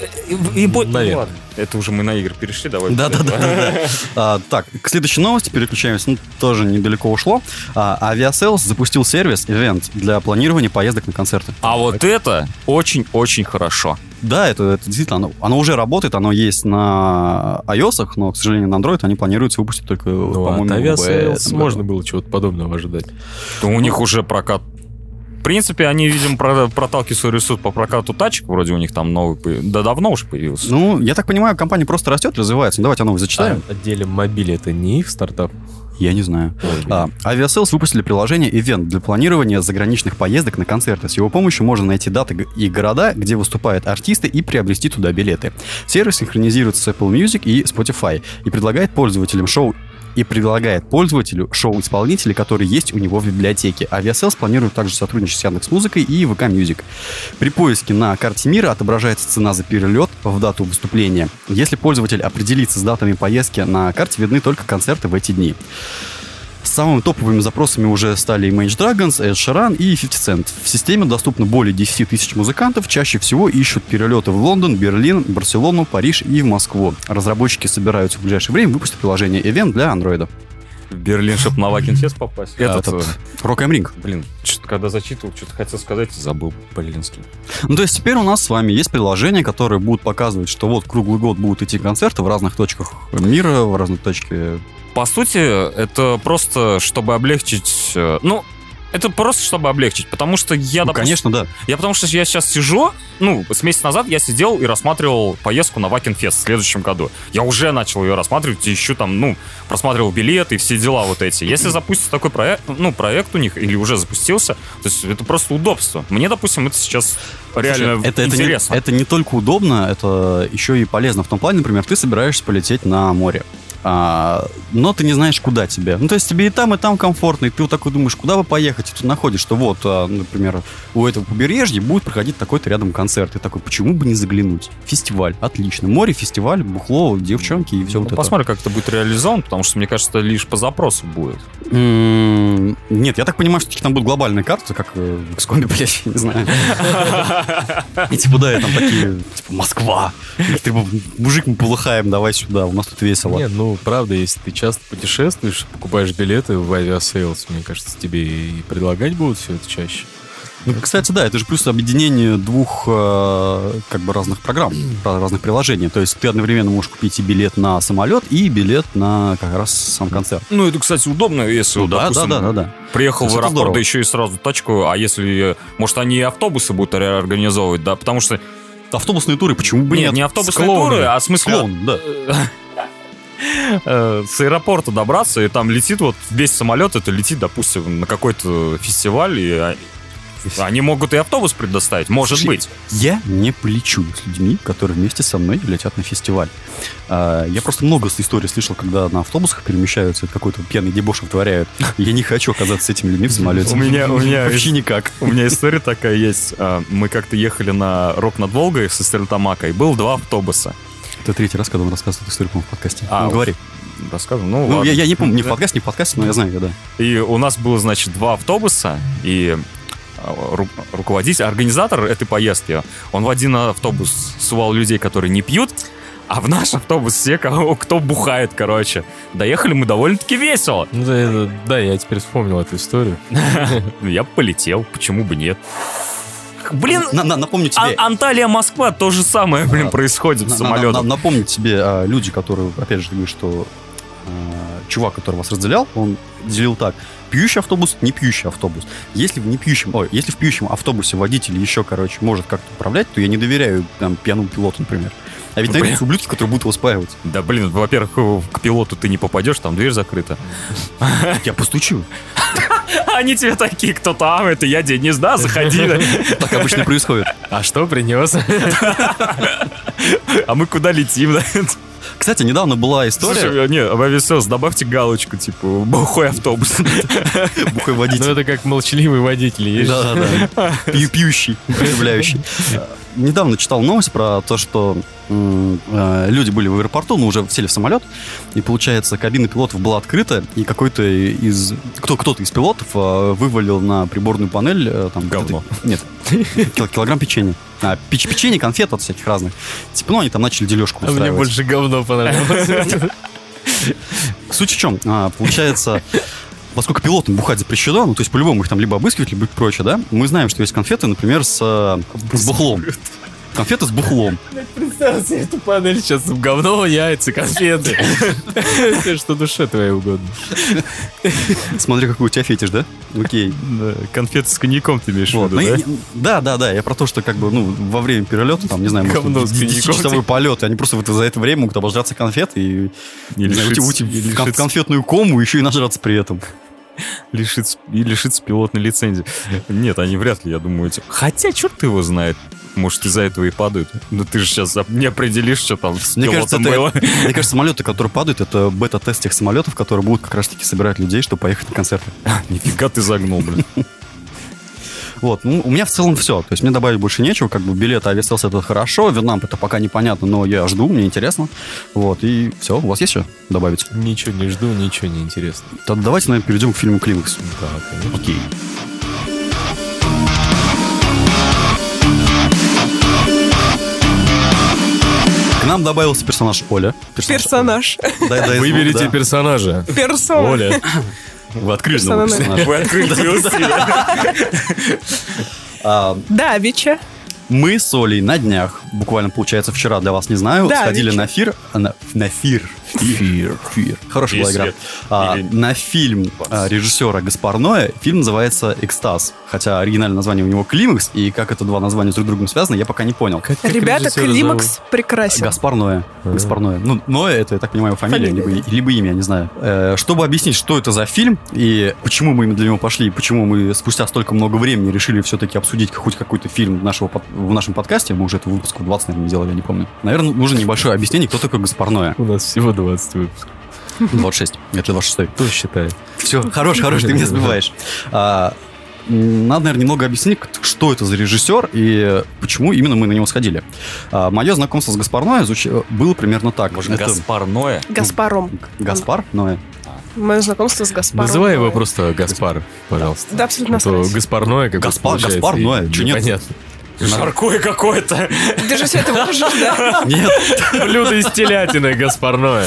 и, и, Наверное. Это уже мы на игры перешли, давай. Да-да-да. А, Так, к следующей новости переключаемся. Ну, тоже недалеко ушло. А, Aviasales запустил сервис, ивент для планирования поездок на концерты. А вот это очень-очень хорошо. Да, это, это действительно, оно, оно уже работает, оно есть на iOS, но, к сожалению, на Android они планируются выпустить только, Ну, по-моему, от в Aviasales можно было чего-то подобного ожидать. У них уже прокат... В принципе, они, видимо, про- проталкиваются рисуют по прокату тачек. Вроде у них там новый... Да давно уже появился. Ну, я так понимаю, компания просто растет, развивается. Ну, давайте новость зачитаем. А отделе мобили это не их стартап? Я не знаю. А, Aviasales выпустили приложение Event для планирования заграничных поездок на концерты. С его помощью можно найти даты и города, где выступают артисты, и приобрести туда билеты. Сервис синхронизируется с Apple Music и Spotify и предлагает пользователям шоу и предлагает пользователю шоу-исполнителей, которые есть у него в библиотеке. Aviasales планирует также сотрудничать с Яндекс.Музыкой и ВК Music. При поиске на карте мира отображается цена за перелет в дату выступления. Если пользователь определится с датами поездки, на карте видны только концерты в эти дни. Самыми топовыми запросами уже стали Image Dragons, Ed Sheeran и 50 Cent. В системе доступно более 10 тысяч музыкантов, чаще всего ищут перелеты в Лондон, Берлин, Барселону, Париж и в Москву. Разработчики собираются в ближайшее время выпустить приложение Event для Android. Берлин, чтобы на Вакинфест попасть. Этот, Rock am Ring. блин, что-то когда зачитывал, что-то хотел сказать, забыл по-ленски. Ну, то есть теперь у нас с вами есть приложения, которые будут показывать, что вот круглый год будут идти концерты в разных точках мира, в разных точках. По сути, это просто, чтобы облегчить... э, Ну, это просто чтобы облегчить, потому что я, Ну, допустим, конечно, да. Я потому что я сейчас сижу, ну, с месяца назад я сидел и рассматривал поездку на Вакенфест в следующем году. Я уже начал ее рассматривать, и ищу там, ну, просматривал билеты и все дела вот эти. Если запустится такой проект, ну, проект у них, или уже запустился, то есть это просто удобство. Мне, допустим, это сейчас реально Слушай, это, это, не, интересно. это не только удобно, это еще и полезно. В том плане, например, ты собираешься полететь на море. А, но ты не знаешь, куда тебе. Ну, то есть тебе и там, и там комфортно, и ты вот такой думаешь, куда бы поехать, и ты находишь, что вот, а, например, у этого побережья будет проходить такой-то рядом концерт. И такой, почему бы не заглянуть? Фестиваль, отлично. Море, фестиваль, бухло, девчонки и все Ну, вот это. посмотрим, как это будет реализовано, потому что, мне кажется, это лишь по запросу будет. Нет, я так понимаю, что там будут глобальные карты, как э, в XCOM, блядь, я не знаю. И типа, да, там такие, типа, Москва. Типа, мужик, мы полыхаем, давай сюда, у нас тут весело. Нет, ну, правда, если ты часто путешествуешь, покупаешь билеты в Aviasales, мне кажется, тебе и предлагать будут все это чаще. Ну, кстати, да, это же плюс объединение двух э, как бы разных программ, разных приложений. То есть ты одновременно можешь купить и билет на самолет, и билет на как раз сам концерт. Ну, это, кстати, удобно, если, Ну, да, допустим, да, да, да, да. приехал То есть в это аэропорт, здорово. да еще и сразу тачку, а если, может, они и автобусы будут организовывать, да, потому что, Автобусные туры, почему бы нет, нет? не автобусные клоунами. туры, а в смысле Клоун, да. э, с аэропорта добраться, и там летит вот весь самолет, это летит, допустим, на какой-то фестиваль, и а- они могут и автобус предоставить, может Слушай, быть. Я не полечу с людьми, которые вместе со мной летят на фестиваль. А, Я просто много историй слышал, когда на автобусах перемещаются, какой-то пьяный дебош вытворяют. Я не хочу оказаться с этими людьми в самолете. У меня- у меня вообще никак. У меня история такая есть. А, Мы как-то ехали на Рок над Волгой со Стерлитамака, и был два автобуса. Это третий раз, когда он рассказывает эту историю, по-моему, в подкасте. А, ну, говори. Рассказываю? Ну, Ну, я, я не помню, не в подкасте, не в подкасте, но я знаю, когда. И у нас было, значит, два автобуса, и а, ру- руководитель, организатор этой поездки, он в один автобус сувал людей, которые не пьют, а в наш автобус все, кого, кто бухает, короче. Доехали мы довольно-таки весело. Ну, да, это- да, я теперь вспомнил эту историю. Ну, Я полетел, почему бы нет. Блин, На- на- напомню тебе. А- Анталия-Москва то же самое, блин, А, происходит на- с на- на- самолетом. напомню тебе а, люди, которые, опять же, ты говоришь, что а, чувак, который вас разделял, он делил так. Пьющий автобус, не пьющий автобус. Если в не пьющем, ой, если в пьющем автобусе водитель еще, короче, может как-то управлять, то я не доверяю там пьяному пилоту, например. А ведь Ну, найдутся ублюдки, которые будут его спаивать. Да, блин, во-первых, к пилоту ты не попадешь, там дверь закрыта. Я постучу. Они тебе такие, кто там, это я, Денис, да, заходи. Так обычно происходит. А что принес? А мы куда летим, да? Кстати, недавно была история. Слушай, не, в Aviasales добавьте галочку, типа, бухой автобус. Бухой Ну, водитель. это как молчаливый водитель есть. Да, да, да. Пью- Пьющий, употребляющий. Недавно читал новость про то, что э, люди были в аэропорту, но уже сели в самолет, и, получается, кабина пилотов была открыта, и какой-то из... Кто, кто-то из пилотов э, вывалил на приборную панель... э, Там, Говно. Нет, кил- килограмм печенья. А, печ- печенье, конфет от всяких разных. Типа, ну, они там начали дележку А мне больше говно понравилось. Суть в чем? А, получается, поскольку пилотам бухать запрещено, ну, то есть по-любому их там либо обыскивать, либо прочее, да, мы знаем, что есть конфеты, например, с, э, с бухлом. Конфеты с бухлом. Представь себе эту панель сейчас говно, яйца, конфеты. Что душе твоей угодно. Смотри, какой у тебя фетиш, да? Окей. Конфеты с коньяком ты имеешь в виду, Ну, да? Да, да, да. Я про то, что как бы, ну, во время перелета, там, не знаю, часовой полет, они просто вот за это время могут обожраться конфет и, уйти- в конфетную кому, еще и нажраться при этом. Лишиться, и лишиться пилотной лицензии. Нет, они вряд ли, я думаю, эти... Хотя, черт его знает. Может, из-за этого и падают. Но ты же сейчас не определишь, что там с Мне кажется, это, было. мне кажется, самолеты, которые падают, это бета-тест тех самолетов, которые будут как раз-таки собирать людей, чтобы поехать на концерты. Нифига ты загнул, блин. Вот, ну, у меня в целом все. То есть мне добавить больше нечего. Как бы билет Aviasales это хорошо, Вьетнам это пока непонятно, но я жду, мне интересно. Вот, и все. У вас есть что добавить? Ничего не жду, ничего не интересно. Тогда давайте, наверное, перейдем к фильму «Климакс». Да, конечно. Окей. К нам добавился персонаж Оля. Персонаж. Дай- дай звук, Выберите да. персонажа. Персона. Оля. Вы открыли. Вы открыли А, Да, Вича. Мы с Олей на днях, буквально, получается, вчера, для вас не знаю, сходили на фир, на, на фир, Фир. Фир. Хорошая была игра. свет. А, Или- на фильм а, режиссера Гаспар Ноэ фильм называется «Экстаз». Хотя оригинальное название у него «Климакс», и как это два названия с друг другом связаны, я пока не понял. Как- как Ребята, климакс прекрасен. Гаспар Ноэ. Ага. Гаспар Ноэ. Ну, Ноэ это, я так понимаю, фамилия, Фамилия, либо, либо имя, я не знаю. Э, чтобы объяснить, что это за фильм и почему мы именно для него пошли, и почему мы спустя столько много времени решили все-таки обсудить хоть какой-то фильм нашего, в нашем подкасте, мы уже это выпуск в 20, наверное, делали, я не помню. Наверное, нужно небольшое объяснение, кто такой Гаспар Ноэ. У нас всего 20 выпусков. 26. Это 26. Кто считает? Все, хорош, хорош, ты меня сбиваешь. А, надо, наверное, немного объяснить, что это за режиссер и почему именно мы на него сходили. мое знакомство с Гаспар Ноэ звуч- было примерно так. Может, Это Гаспар Ноэ? Гаспаром. Гаспар Ноэ. Мое знакомство с Гаспаром. Называй его просто Гаспар, пожалуйста. Да, абсолютно А то насрать. Гаспар Ноэ как Гаспар- Гаспар Ноэ, чё нет? Понятно. Жаркое какое-то. Ты же все это можешь, да? Нет, Блюдо из телятины Гаспар Ноэ.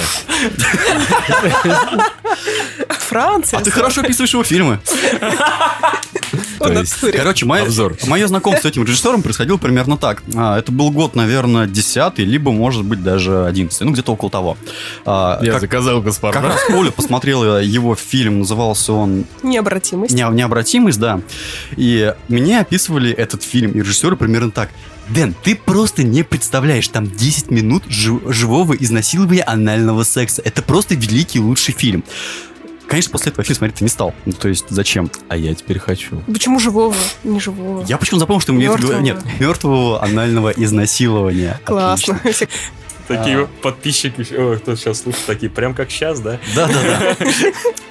Франция. а ты хорошо описываешь его фильмы. Короче, мое, Обзор. мое знакомство с этим режиссером происходило примерно так. А, это был год, наверное, 10 либо, может быть, даже 11 ну, где-то около того. А, Я как, заказал Гаспар как раз Оля посмотрела его фильм, назывался он Необратимость. Не- необратимость, да. И мне описывали этот фильм и режиссеры примерно так. Дэн, ты просто не представляешь, там 10 минут жи- живого изнасилования анального секса. Это просто великий лучший фильм. Конечно, после этого фильм смотреть не стал. Ну, то есть, зачем? А я теперь хочу. Почему живого? Не живого. Я почему запомнил, что Мёртвого. Нет, мертвого анального изнасилования. Классно. Отлично. Такие подписчики, о, кто сейчас слушает, такие, прям как сейчас, да? Да, да, да.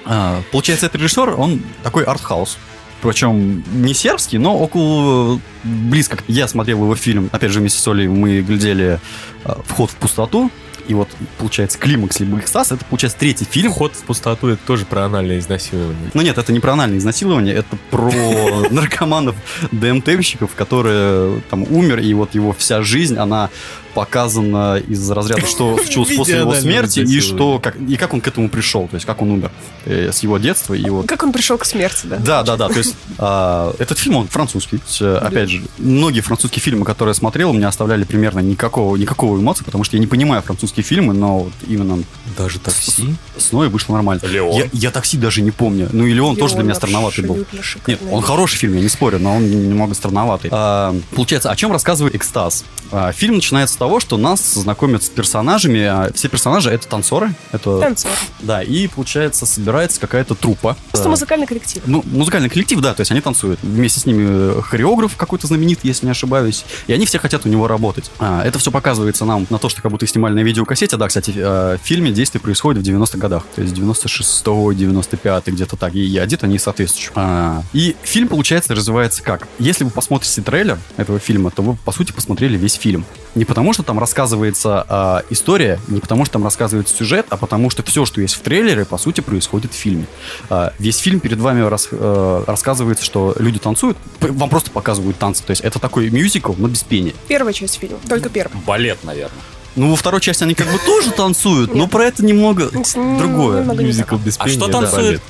А, Получается, этот режиссер, он такой артхаус. Причем не сербский, но около близко. Я смотрел его фильм, опять же, вместе с Олей мы глядели а, «Вход в пустоту». И вот, получается, «Климакс» либо «Экстаз» — это, получается, третий фильм. Вход в пустоту это тоже про анальное изнасилование. Ну нет, это не про анальное изнасилование, это про наркоманов ДМТщиков, которые там умер, и вот его вся жизнь, она показана из разряда, что случилось после его смерти, и что как, и как он к этому пришел, то есть как он умер э, с его детства, и вот Как он пришел к смерти, да? да, да, да. То есть а, этот фильм, он французский. Э, Опять же, многие французские фильмы, которые я смотрел, у меня оставляли примерно никакого, никакого эмоции, потому что я не понимаю французские фильмы, но вот именно Даже такси? с Ной вышло нормально. Леон. Я, я такси даже не помню. Ну и Леон тоже для меня странноватый был. Нет, он хороший фильм, я не спорю, но он немного странноватый. А, получается, о чем рассказывает «Экстаз»? А, фильм начинается с того, что нас знакомят с персонажами. а все персонажи — это танцоры. Это, Танцор. да, и, получается, собирается какая-то труппа. Просто А, музыкальный коллектив. ну, музыкальный коллектив, да, то есть они танцуют. Вместе с ними э, хореограф какой-то знаменитый, если не ошибаюсь. И они все хотят у него работать. А, это все показывается нам на то, что как будто их снимали на видеокассете. Да, кстати, э, в фильме действие происходит в 90-х годах. То есть 96-й, 95-й, где-то так. И одеты они соответствующие. А, и фильм, получается, развивается как? Если вы посмотрите трейлер этого фильма, то вы, по сути, посмотрели весь фильм. Не потому, что там рассказывается а, история, не потому, что там рассказывается сюжет, а потому, что все, что есть в трейлере, по сути, происходит в фильме. А, весь фильм перед вами рас- э, рассказывается, что люди танцуют, вам просто показывают танцы. То есть это такой мюзикл, но без пения. Первая часть фильма. Только первая. Балет, наверное. Ну, во второй части они как бы тоже танцуют, но про это немного другое. Мюзикл без А пения, что да, танцует?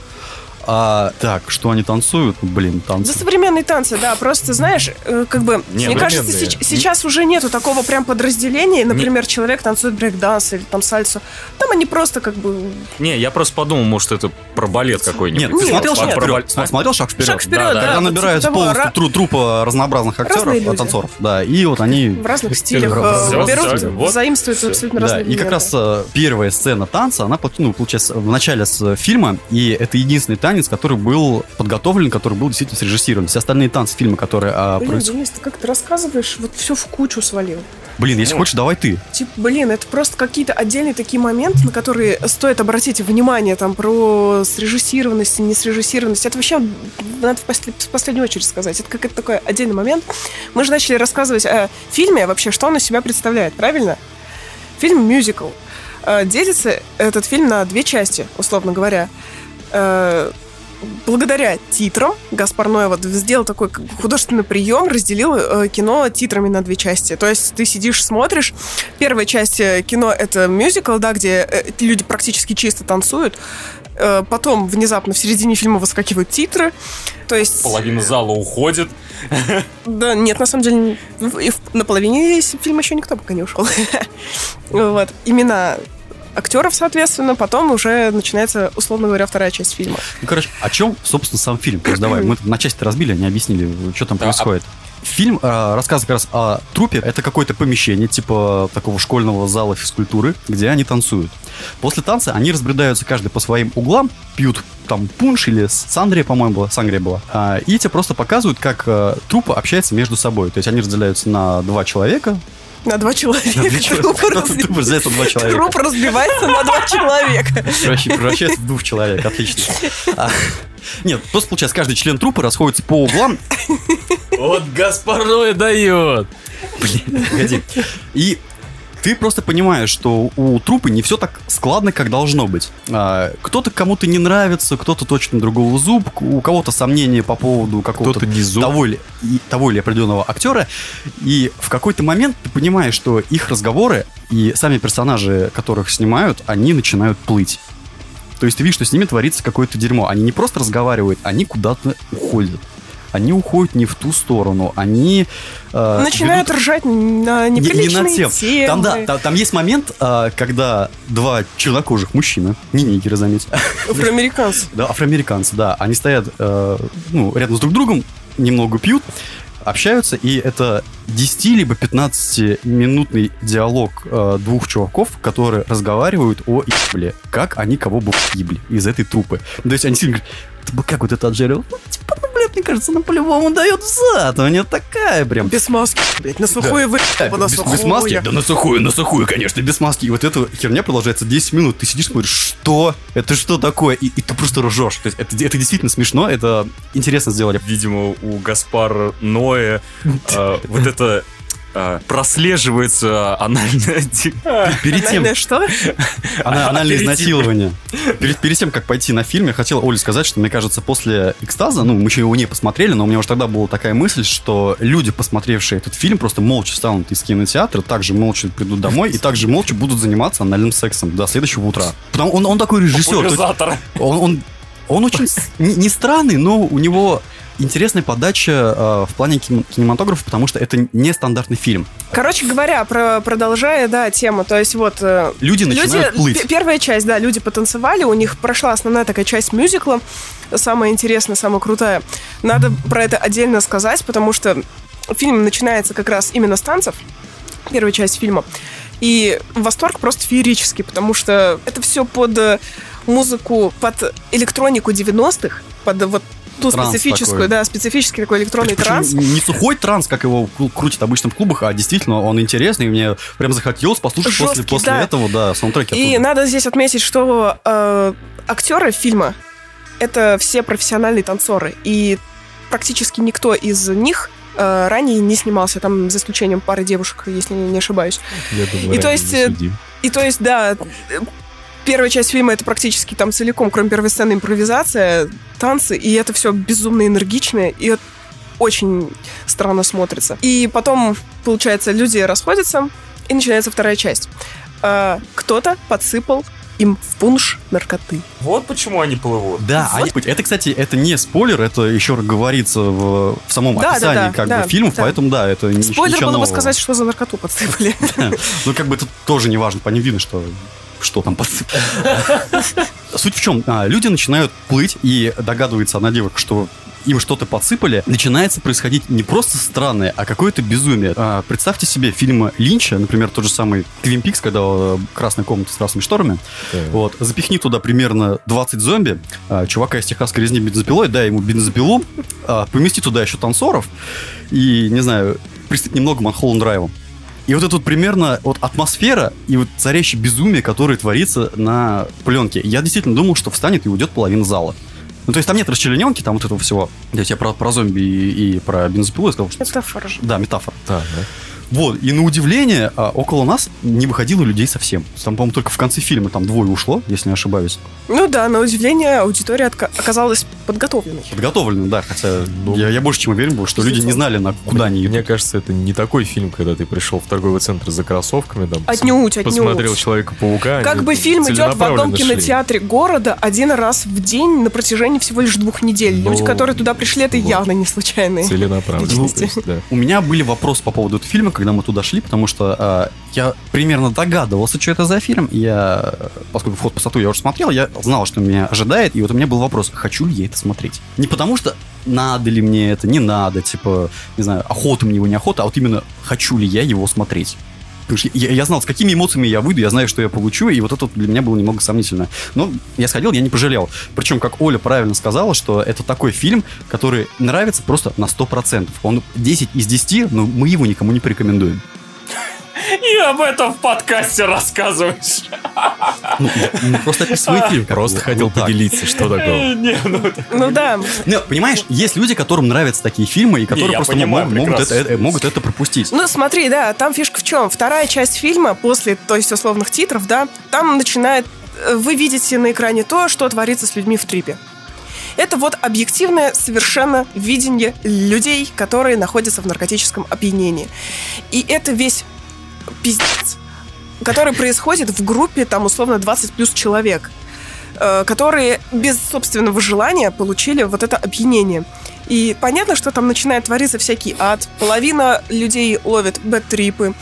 А, так, что они танцуют? Блин, Да танцы. современные танцы, да, просто, знаешь, э, как бы, Не, мне кажется, сеч- сейчас уже нету такого прям подразделения, например, человек танцует брейк-данс или там сальсу, там они просто как бы Не, я просто подумал, может, это про балет какой-нибудь. Нет, ты смотрел шаг Про вперед? балет. Смотрел шаг вперед? шаг вперед, Да, да, да. Когда вот набираются типа того, полностью ра- тру- трупа разнообразных актеров, люди. танцоров, да, и вот они в разных стилях э, берут, заимствуют абсолютно Да, разные и как раз э, первая сцена танца, она, ну, получается, в начале с фильма, и это единственный танец, который был подготовлен, который был действительно срежиссирован. Все остальные танцы фильма, которые а, Блин, проис- Денис, ты как ты рассказываешь, вот все в кучу свалил. Блин, если хочешь, давай ты. Типа, блин, это просто какие-то отдельные такие моменты, на которые стоит обратить внимание, там, про срежиссированность и несрежиссированность. Это вообще надо в, после- в последнюю очередь сказать. Это как это такой отдельный момент. Мы же начали рассказывать о фильме, вообще, что он из себя представляет, правильно? Фильм мюзикл. Э, Делится этот фильм на две части, условно говоря. Э, Благодаря титрам Гаспар вот сделал такой художественный прием, разделил э, кино титрами на две части. То есть ты сидишь, смотришь. Первая часть э, кино это мюзикл, да, где э, люди практически чисто танцуют. Э, потом внезапно в середине фильма выскакивают титры. То есть... Половина зала уходит. Да, нет, на самом деле, на половине фильма еще никто пока не ушел. Вот. Имена актеров, соответственно, потом уже начинается, условно говоря, вторая часть фильма. Ну, короче, о чем, собственно, сам фильм? То есть давай, мы на части разбили, не объяснили, что там Да, происходит. Фильм э, рассказывает как раз о трупе. Это какое-то помещение, типа такого школьного зала физкультуры, где они танцуют. После танца они разбредаются каждый по своим углам, пьют там пунш или сангрия, по-моему, была, сангрия была. А, и тебе просто показывают, как э, трупы общаются между собой. То есть они разделяются на два человека. На два человека. На два человека. Труп раз- Труп разделяется на два человека. Труп разбивается на два человека. Превращ- Превращается в двух человек, отлично. А, Нет, просто получается, каждый член трупа расходится по углам Вот Гаспарной дает. Блин, погоди. И ты просто понимаешь, что у трупа не все так складно, как должно быть. А, кто-то кому-то не нравится, кто-то точно другого зуб, у кого-то сомнения по поводу какого-то того или, и- того или определенного актера. И в какой-то момент ты понимаешь, что их разговоры и сами персонажи, которых снимают, они начинают плыть. То есть ты видишь, что с ними творится какое-то дерьмо. Они не просто разговаривают, они куда-то уходят. Они уходят не в ту сторону, они... э, Начинают ведут- ржать на не, не неприличные на тем. темы. Там, да, там, там есть момент, а, когда два чернокожих мужчины, не нигеры, заметь, Афроамериканцы. да, афроамериканцы, да, они стоят э, ну, рядом с друг другом, немного пьют, общаются, и это 10 либо 15-минутный диалог э, двух чуваков, которые разговаривают о ебли, как они кого бы ебли из этой трупы. То есть они и говорят, «Ты бы как вот это отжарил? Ну, типа, ну, блядь, мне кажется, она по-любому дает зад, у нее такая прям. Без маски, блядь, на сухое вы... Да, на без, сухое. без маски? Да на сухую, на сухую, конечно, без маски. И вот эта херня продолжается 10 минут. Ты сидишь и смотришь, что? Это что такое? И, и ты просто ржешь. То есть это, это действительно смешно, это интересно сделали. Видимо, у Гаспара Ноя э, вот это э, прослеживается анальное... Перед тем, что? Ана- анальное изнасилование. Перед, перед тем, как пойти на фильм, я хотел Оле сказать, что, мне кажется, после «Экстаза», ну, мы еще его не посмотрели, но у меня уже тогда была такая мысль, что люди, посмотревшие этот фильм, просто молча встанут из кинотеатра, также молча придут домой и также молча будут заниматься анальным сексом до следующего утра. Потому он, он такой режиссер. Он, он, он очень не странный, но у него интересная подача э, в плане кин- кинематографа, потому что это нестандартный фильм. Короче говоря, про, продолжая, да, тему, то есть вот... э, Люди начинают плыть. п- Первая часть, да, люди потанцевали, у них прошла основная такая часть мюзикла, самая интересная, самая крутая. Надо про это отдельно сказать, потому что фильм начинается как раз именно с танцев, первая часть фильма. И восторг просто феерический, потому что это все под э, музыку, под электронику 90-х, под вот ту Транс специфическую, такой. да, специфический такой электронный Причем транс. Не сухой транс, как его кру- крутят обычно в клубах, а действительно он интересный, и мне прям захотелось послушать после, Жесткий, после да. этого, да, саундтреки. И оттуда. надо здесь отметить, что э, актеры фильма это все профессиональные танцоры. И практически никто из них э, ранее не снимался, там за исключением пары девушек, если не ошибаюсь. Я думаю, И то есть, э. И то есть, да, первая часть фильма это практически там целиком, кроме первой сцены, импровизация, танцы, и это все безумно энергично, и это очень странно смотрится. И потом, получается, люди расходятся, и начинается вторая часть. А, кто-то подсыпал им в пунш наркоты. Вот почему они плывут. Да, Вот. они- это, кстати, это не спойлер, это еще говорится в, в самом Да, да, описании да, как да, бы фильмов, да. поэтому да, это ни- Спойлер ничего было бы сказать, что за наркоту подсыпали. Ну, как бы это тоже не важно, по ним видно, что что там посыпано. Суть в чем? А, Люди начинают плыть и догадывается одна девушка, что им что-то подсыпали, начинается происходить не просто странное, а какое-то безумие. А, Представьте себе фильмы Линча, например, тот же самый Твин Пикс, когда э, красная комната с красными шторами. Так. Вот, запихни туда примерно 20 зомби, а, чувака из техасской резни бензопилой, дай ему бензопилу, а, помести туда еще танцоров и, не знаю, пристать немного Манхолланд Драйвом. И вот это вот примерно вот атмосфера и вот царящее безумие, которое творится на пленке. Я действительно думал, что встанет и уйдет половина зала. Ну, то есть там нет расчлененки, там вот этого всего. Я тебе про, про зомби и, и про бензопилу я сказал, что... Метафора же. Да, метафора. Да, да. Вот, и на удивление, а, около нас не выходило людей совсем. Там, по-моему, только в конце фильма там двое ушло, если не ошибаюсь. Ну да, на удивление аудитория отка- оказалась подготовленной. Подготовлены, да, хотя Ну, я, я больше чем уверен был, что люди не знали, на куда они идут. Мне кажется, это не такой фильм, когда ты пришел в торговый центр за кроссовками, там, Отнюдь, отнюдь. посмотрел Человека-паука. Как бы фильм идет в одном кинотеатре города один раз в день на протяжении всего лишь двух недель. Ну, Люди, которые туда пришли, это вот. явно не случайные. Целенаправленно. есть, да. У меня были вопросы по поводу этого фильма, когда мы туда шли, потому что а, я примерно догадывался, что это за фильм. Я, поскольку «Вход в пустоту» я уже смотрел, я знал, что меня ожидает, и вот у меня был вопрос, хочу ли я это смотреть. Не потому что надо ли мне это, не надо, типа, не знаю, охота мне его, не охота, а вот именно хочу ли я его смотреть. Потому что я, я знал, с какими эмоциями я выйду, я знаю, что я получу, и вот это для меня было немного сомнительно. Но я сходил, я не пожалел. Причем, как Оля правильно сказала, что это такой фильм, который нравится просто на 100%. Он 10 из 10, но мы его никому не порекомендуем. И об этом в подкасте рассказываешь. Ну, ну, просто описывай фильм. Просто хотел поделиться, что такого. Не, ну Ну да. Ну, понимаешь, есть люди, которым нравятся такие фильмы, и которые просто могут, это, э, могут это пропустить. Ну, смотри, да, там фишка в чем? Вторая часть фильма, после, то есть, условных титров, да, там начинает... э, Вы видите на экране то, что творится с людьми в трипе. Это вот объективное совершенно видение людей, которые находятся в наркотическом опьянении. И это весь пиздец, который происходит в группе, там, условно, 20 плюс человек, э, которые без собственного желания получили вот это опьянение. И понятно, что там начинает твориться всякий ад. Половина людей ловит бэт-трипы,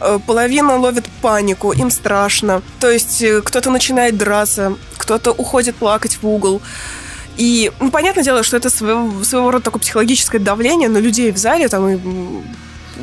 э, половина ловит панику, им страшно. То есть э, кто-то начинает драться, кто-то уходит плакать в угол. И, ну, понятное дело, что это своего, своего рода такое психологическое давление на людей в зале, там и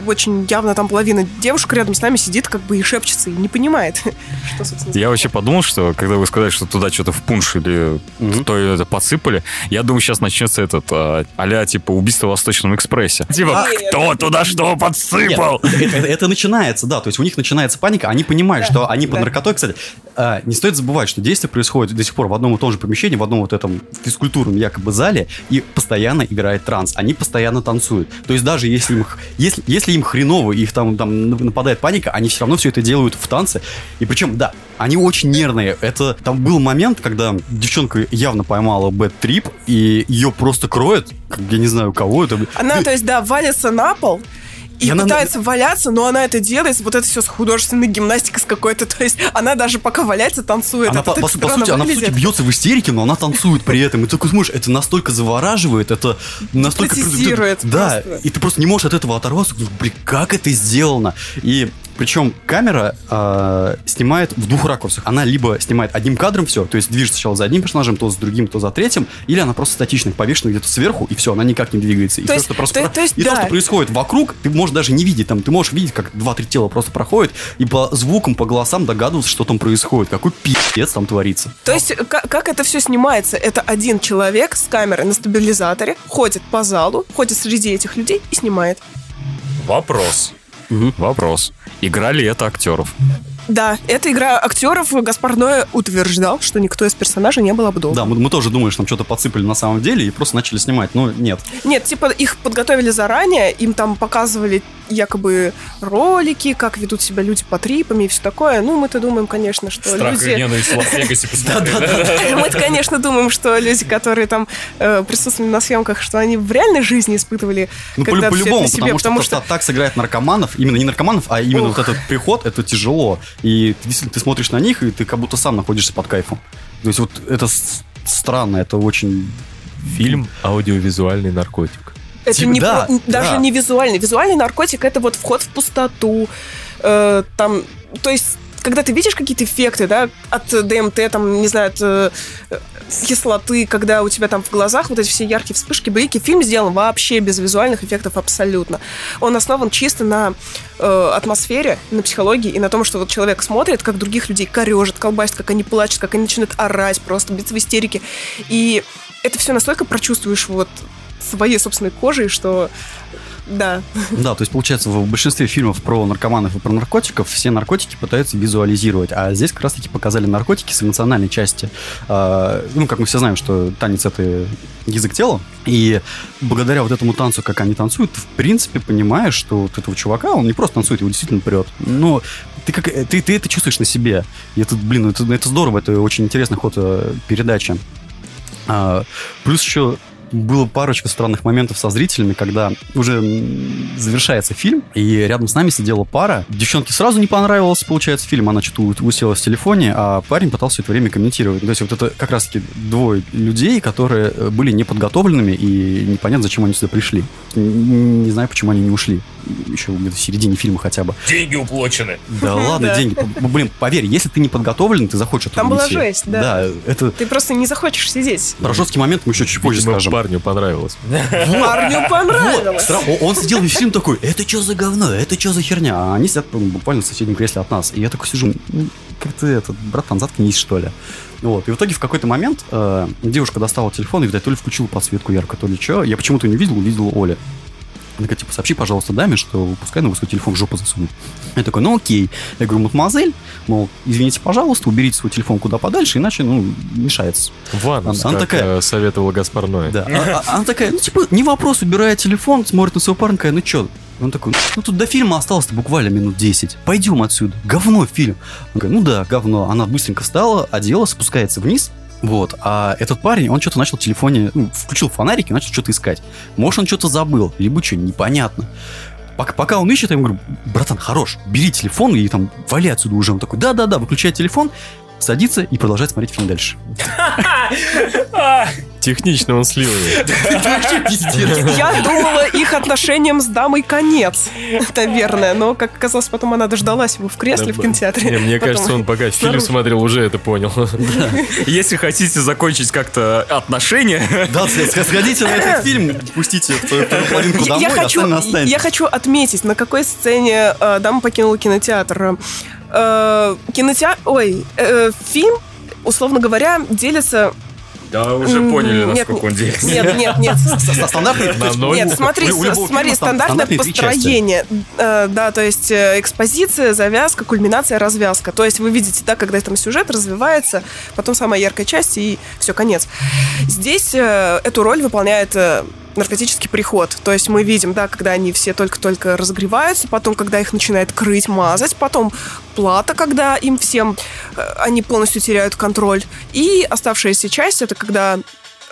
очень явно там половина девушек рядом с нами сидит как бы и шепчется, и не понимает, что, собственно, Я вообще подумал, что когда вы сказали, что туда что-то в пунш или Мгм. кто это подсыпали, я думаю, сейчас начнется этот а, а типа убийство в Восточном экспрессе. Типа, А, кто туда что подсыпал? это, это- это начинается, да, то есть у них начинается паника, они понимают, Да, что они под да. наркотой, кстати, а, не стоит забывать, что действие происходит до сих пор в одном и том же помещении, в одном вот этом физкультурном якобы зале, и постоянно играет транс, они постоянно танцуют, то есть даже если им, если, если им хреново, их там, там нападает паника, они все равно все это делают в танце, и причем, да, они очень нервные, это, там был момент, когда девчонка явно поймала бэт-трип, и ее просто кроет, я не знаю, кого это, Она, то есть, да, валится на пол, и, она- пытается валяться, но она это делает, вот это все с художественной гимнастикой с какой-то, то есть она даже пока валяется, танцует. Она, Это по, по- по сути, она, по сути, бьется в истерике, но она танцует при этом. И ты такой смотришь, это настолько завораживает, это настолько... Да, просто. и ты просто не можешь от этого оторваться. Блин, как это сделано? И причем камера э, снимает в двух ракурсах. Она либо снимает одним кадром все, то есть движется сначала за одним персонажем, то с другим, то за третьим, или она просто статичная, повешена где-то сверху, и все, она никак не двигается. И То то, есть- что, просто, то- про- то есть, и то, да. что происходит вокруг, ты можешь даже не видеть. Там, ты можешь видеть, как два-три тела просто проходят, и по звукам, по голосам догадываться, что там происходит, какой пиздец там творится. То есть, как, как это все снимается? Это один человек с камерой на стабилизаторе ходит по залу, ходит среди этих людей и снимает. Вопрос. Мгм. Вопрос. Играли это актеров? Да, это игра актеров. Гаспар Ноэ утверждал, что никто из персонажей не был обдолбан. Да, мы, мы тоже думали, что нам что-то подсыпали на самом деле и просто начали снимать. Но нет. Нет, типа их подготовили заранее, им там показывали якобы ролики, как ведут себя люди по трипами и все такое. Ну, мы-то думаем, конечно, что люди... ненависть в Лас-Вегасе посмотрели. Мы, конечно, думаем, что люди, которые там э, присутствовали на съемках, что они в реальной жизни испытывали Ну, по-любому, потому, что так сыграть наркоманов, именно не наркоманов, а именно вот этот приход, это тяжело. И ты, действительно, ты смотришь на них, и ты как будто сам находишься под кайфом. То есть вот это странно, это очень... Фильм аудиовизуальный наркотик. это Типа, не да, про- даже да. не визуальный. Визуальный наркотик это вот вход в пустоту. э, там, то есть когда ты видишь какие-то эффекты, да, от ДМТ, там, не знаю, от э, кислоты, когда у тебя там в глазах вот эти все яркие вспышки, блики, фильм сделан вообще без визуальных эффектов абсолютно. Он основан чисто на э, атмосфере, на психологии и на том, что вот человек смотрит, как других людей корежит, колбасит, как они плачут, как они начинают орать просто, биться в истерике. И это все настолько прочувствуешь вот своей собственной кожей, что да. Да, то есть, получается, в большинстве фильмов про наркоманов и про наркотиков все наркотики пытаются визуализировать, а здесь как раз-таки показали наркотики с эмоциональной части. А, Ну, как мы все знаем, что танец — это язык тела, и благодаря вот этому танцу, как они танцуют, ты, в принципе, понимаешь, что вот этого чувака, он не просто танцует, его действительно прет. Но ты, как, ты, ты это чувствуешь на себе. И это, блин, это, это здорово, это очень интересный ход э, передачи. А, плюс еще было парочка странных моментов со зрителями, когда уже завершается фильм, и рядом с нами сидела пара. Девчонке сразу не понравился, получается, фильм. Она что-то уселась в телефоне, а парень пытался все это время комментировать. То есть вот это как раз-таки двое людей, которые э, были неподготовленными, и непонятно, зачем они сюда пришли. Не знаю, почему они не ушли. Еще где-то в середине фильма хотя бы. Деньги уплочены. Да ладно, деньги. Блин, поверь, если ты не подготовлен, ты захочешь Там была жесть, да. Да, это... Ты просто не захочешь сидеть. Про жесткий момент мы еще чуть позже скажем. парню понравилось. Парню понравилось. Он сидел весь фильм такой, это что за говно, это что за херня? А они сидят буквально в соседнем кресле от нас. И я такой сижу, «Ну, как ты этот, братан, заткнись, что ли. Вот. И в итоге в какой-то момент э, девушка достала телефон и, видать, то ли включила подсветку ярко, то ли что. Я почему-то не видел, увидел Оля. Она говорит, типа, сообщи, пожалуйста, даме, что пускай на свой телефон в жопу засунет. Я такой, ну окей. Я говорю, мадемуазель, мол, извините, пожалуйста, уберите свой телефон куда подальше, иначе, ну, мешается. Ванус, Она как такая- э, советовала Гаспар. Да. А- а- Она такая, ну, типа, не вопрос, убирает телефон, смотрит на своего парня, такая, ну чё? Он такой, ну тут до фильма осталось буквально минут 10. Пойдем отсюда. Говно фильм. Он говорит, ну да, говно. Она быстренько встала, одела, спускается вниз. Вот, а этот парень, он что-то начал в телефоне, ну, включил фонарик и начал что-то искать. Может, он что-то забыл, либо что, непонятно. Пока, пока он ищет, я ему говорю, братан, хорош, бери телефон и там вали отсюда уже. Он такой, да-да-да, выключает телефон, садится и продолжает смотреть фильм дальше. Технично он вообще пиздец. Я думала, их отношениям с дамой конец, наверное. Но, как оказалось, потом она дождалась его в кресле в кинотеатре. Не, Мне кажется, он пока фильм смотрел, уже это понял. Если хотите закончить как-то отношения, Да, сходите на этот фильм, пустите половинку домой, я, хочу, остальное останется. я хочу отметить, на какой сцене э, дама покинула кинотеатр. Э, кинотеатр... Ой, э, фильм, условно говоря, делится... да, уже поняли, насколько он делится. Нет, нет, нет. Ст- Стандартный. Нет, смотри, смотри, стандартное построение. Э, да, то есть э, экспозиция, завязка, кульминация, развязка. То есть вы видите, да, когда там сюжет развивается, потом самая яркая часть и все, конец. Здесь э, эту роль выполняет наркотический приход. То есть мы видим, да, когда они все только-только разогреваются, потом, когда их начинает крыть, мазать, потом плата, когда им всем э, они полностью теряют контроль. И оставшаяся часть это когда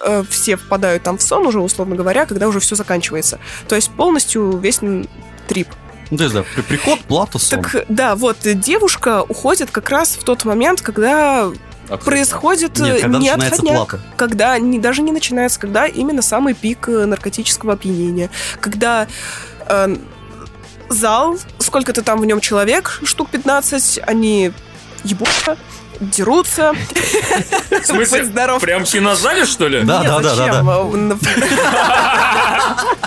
э, все впадают там в сон уже, условно говоря, когда уже все заканчивается. То есть полностью весь трип. Ну, то есть, да, при- приход, плата, сон. Так, да, вот девушка уходит как раз в тот момент, когда происходит Нет, э, когда не отходняк. плата. Когда не, даже не начинается, когда именно самый пик э, наркотического опьянения. Когда э, зал, сколько-то там в нем человек, штук 15, они ебутся, дерутся. В смысле, прям в кинозале, что ли? Да, Нет, да, да, да. Э,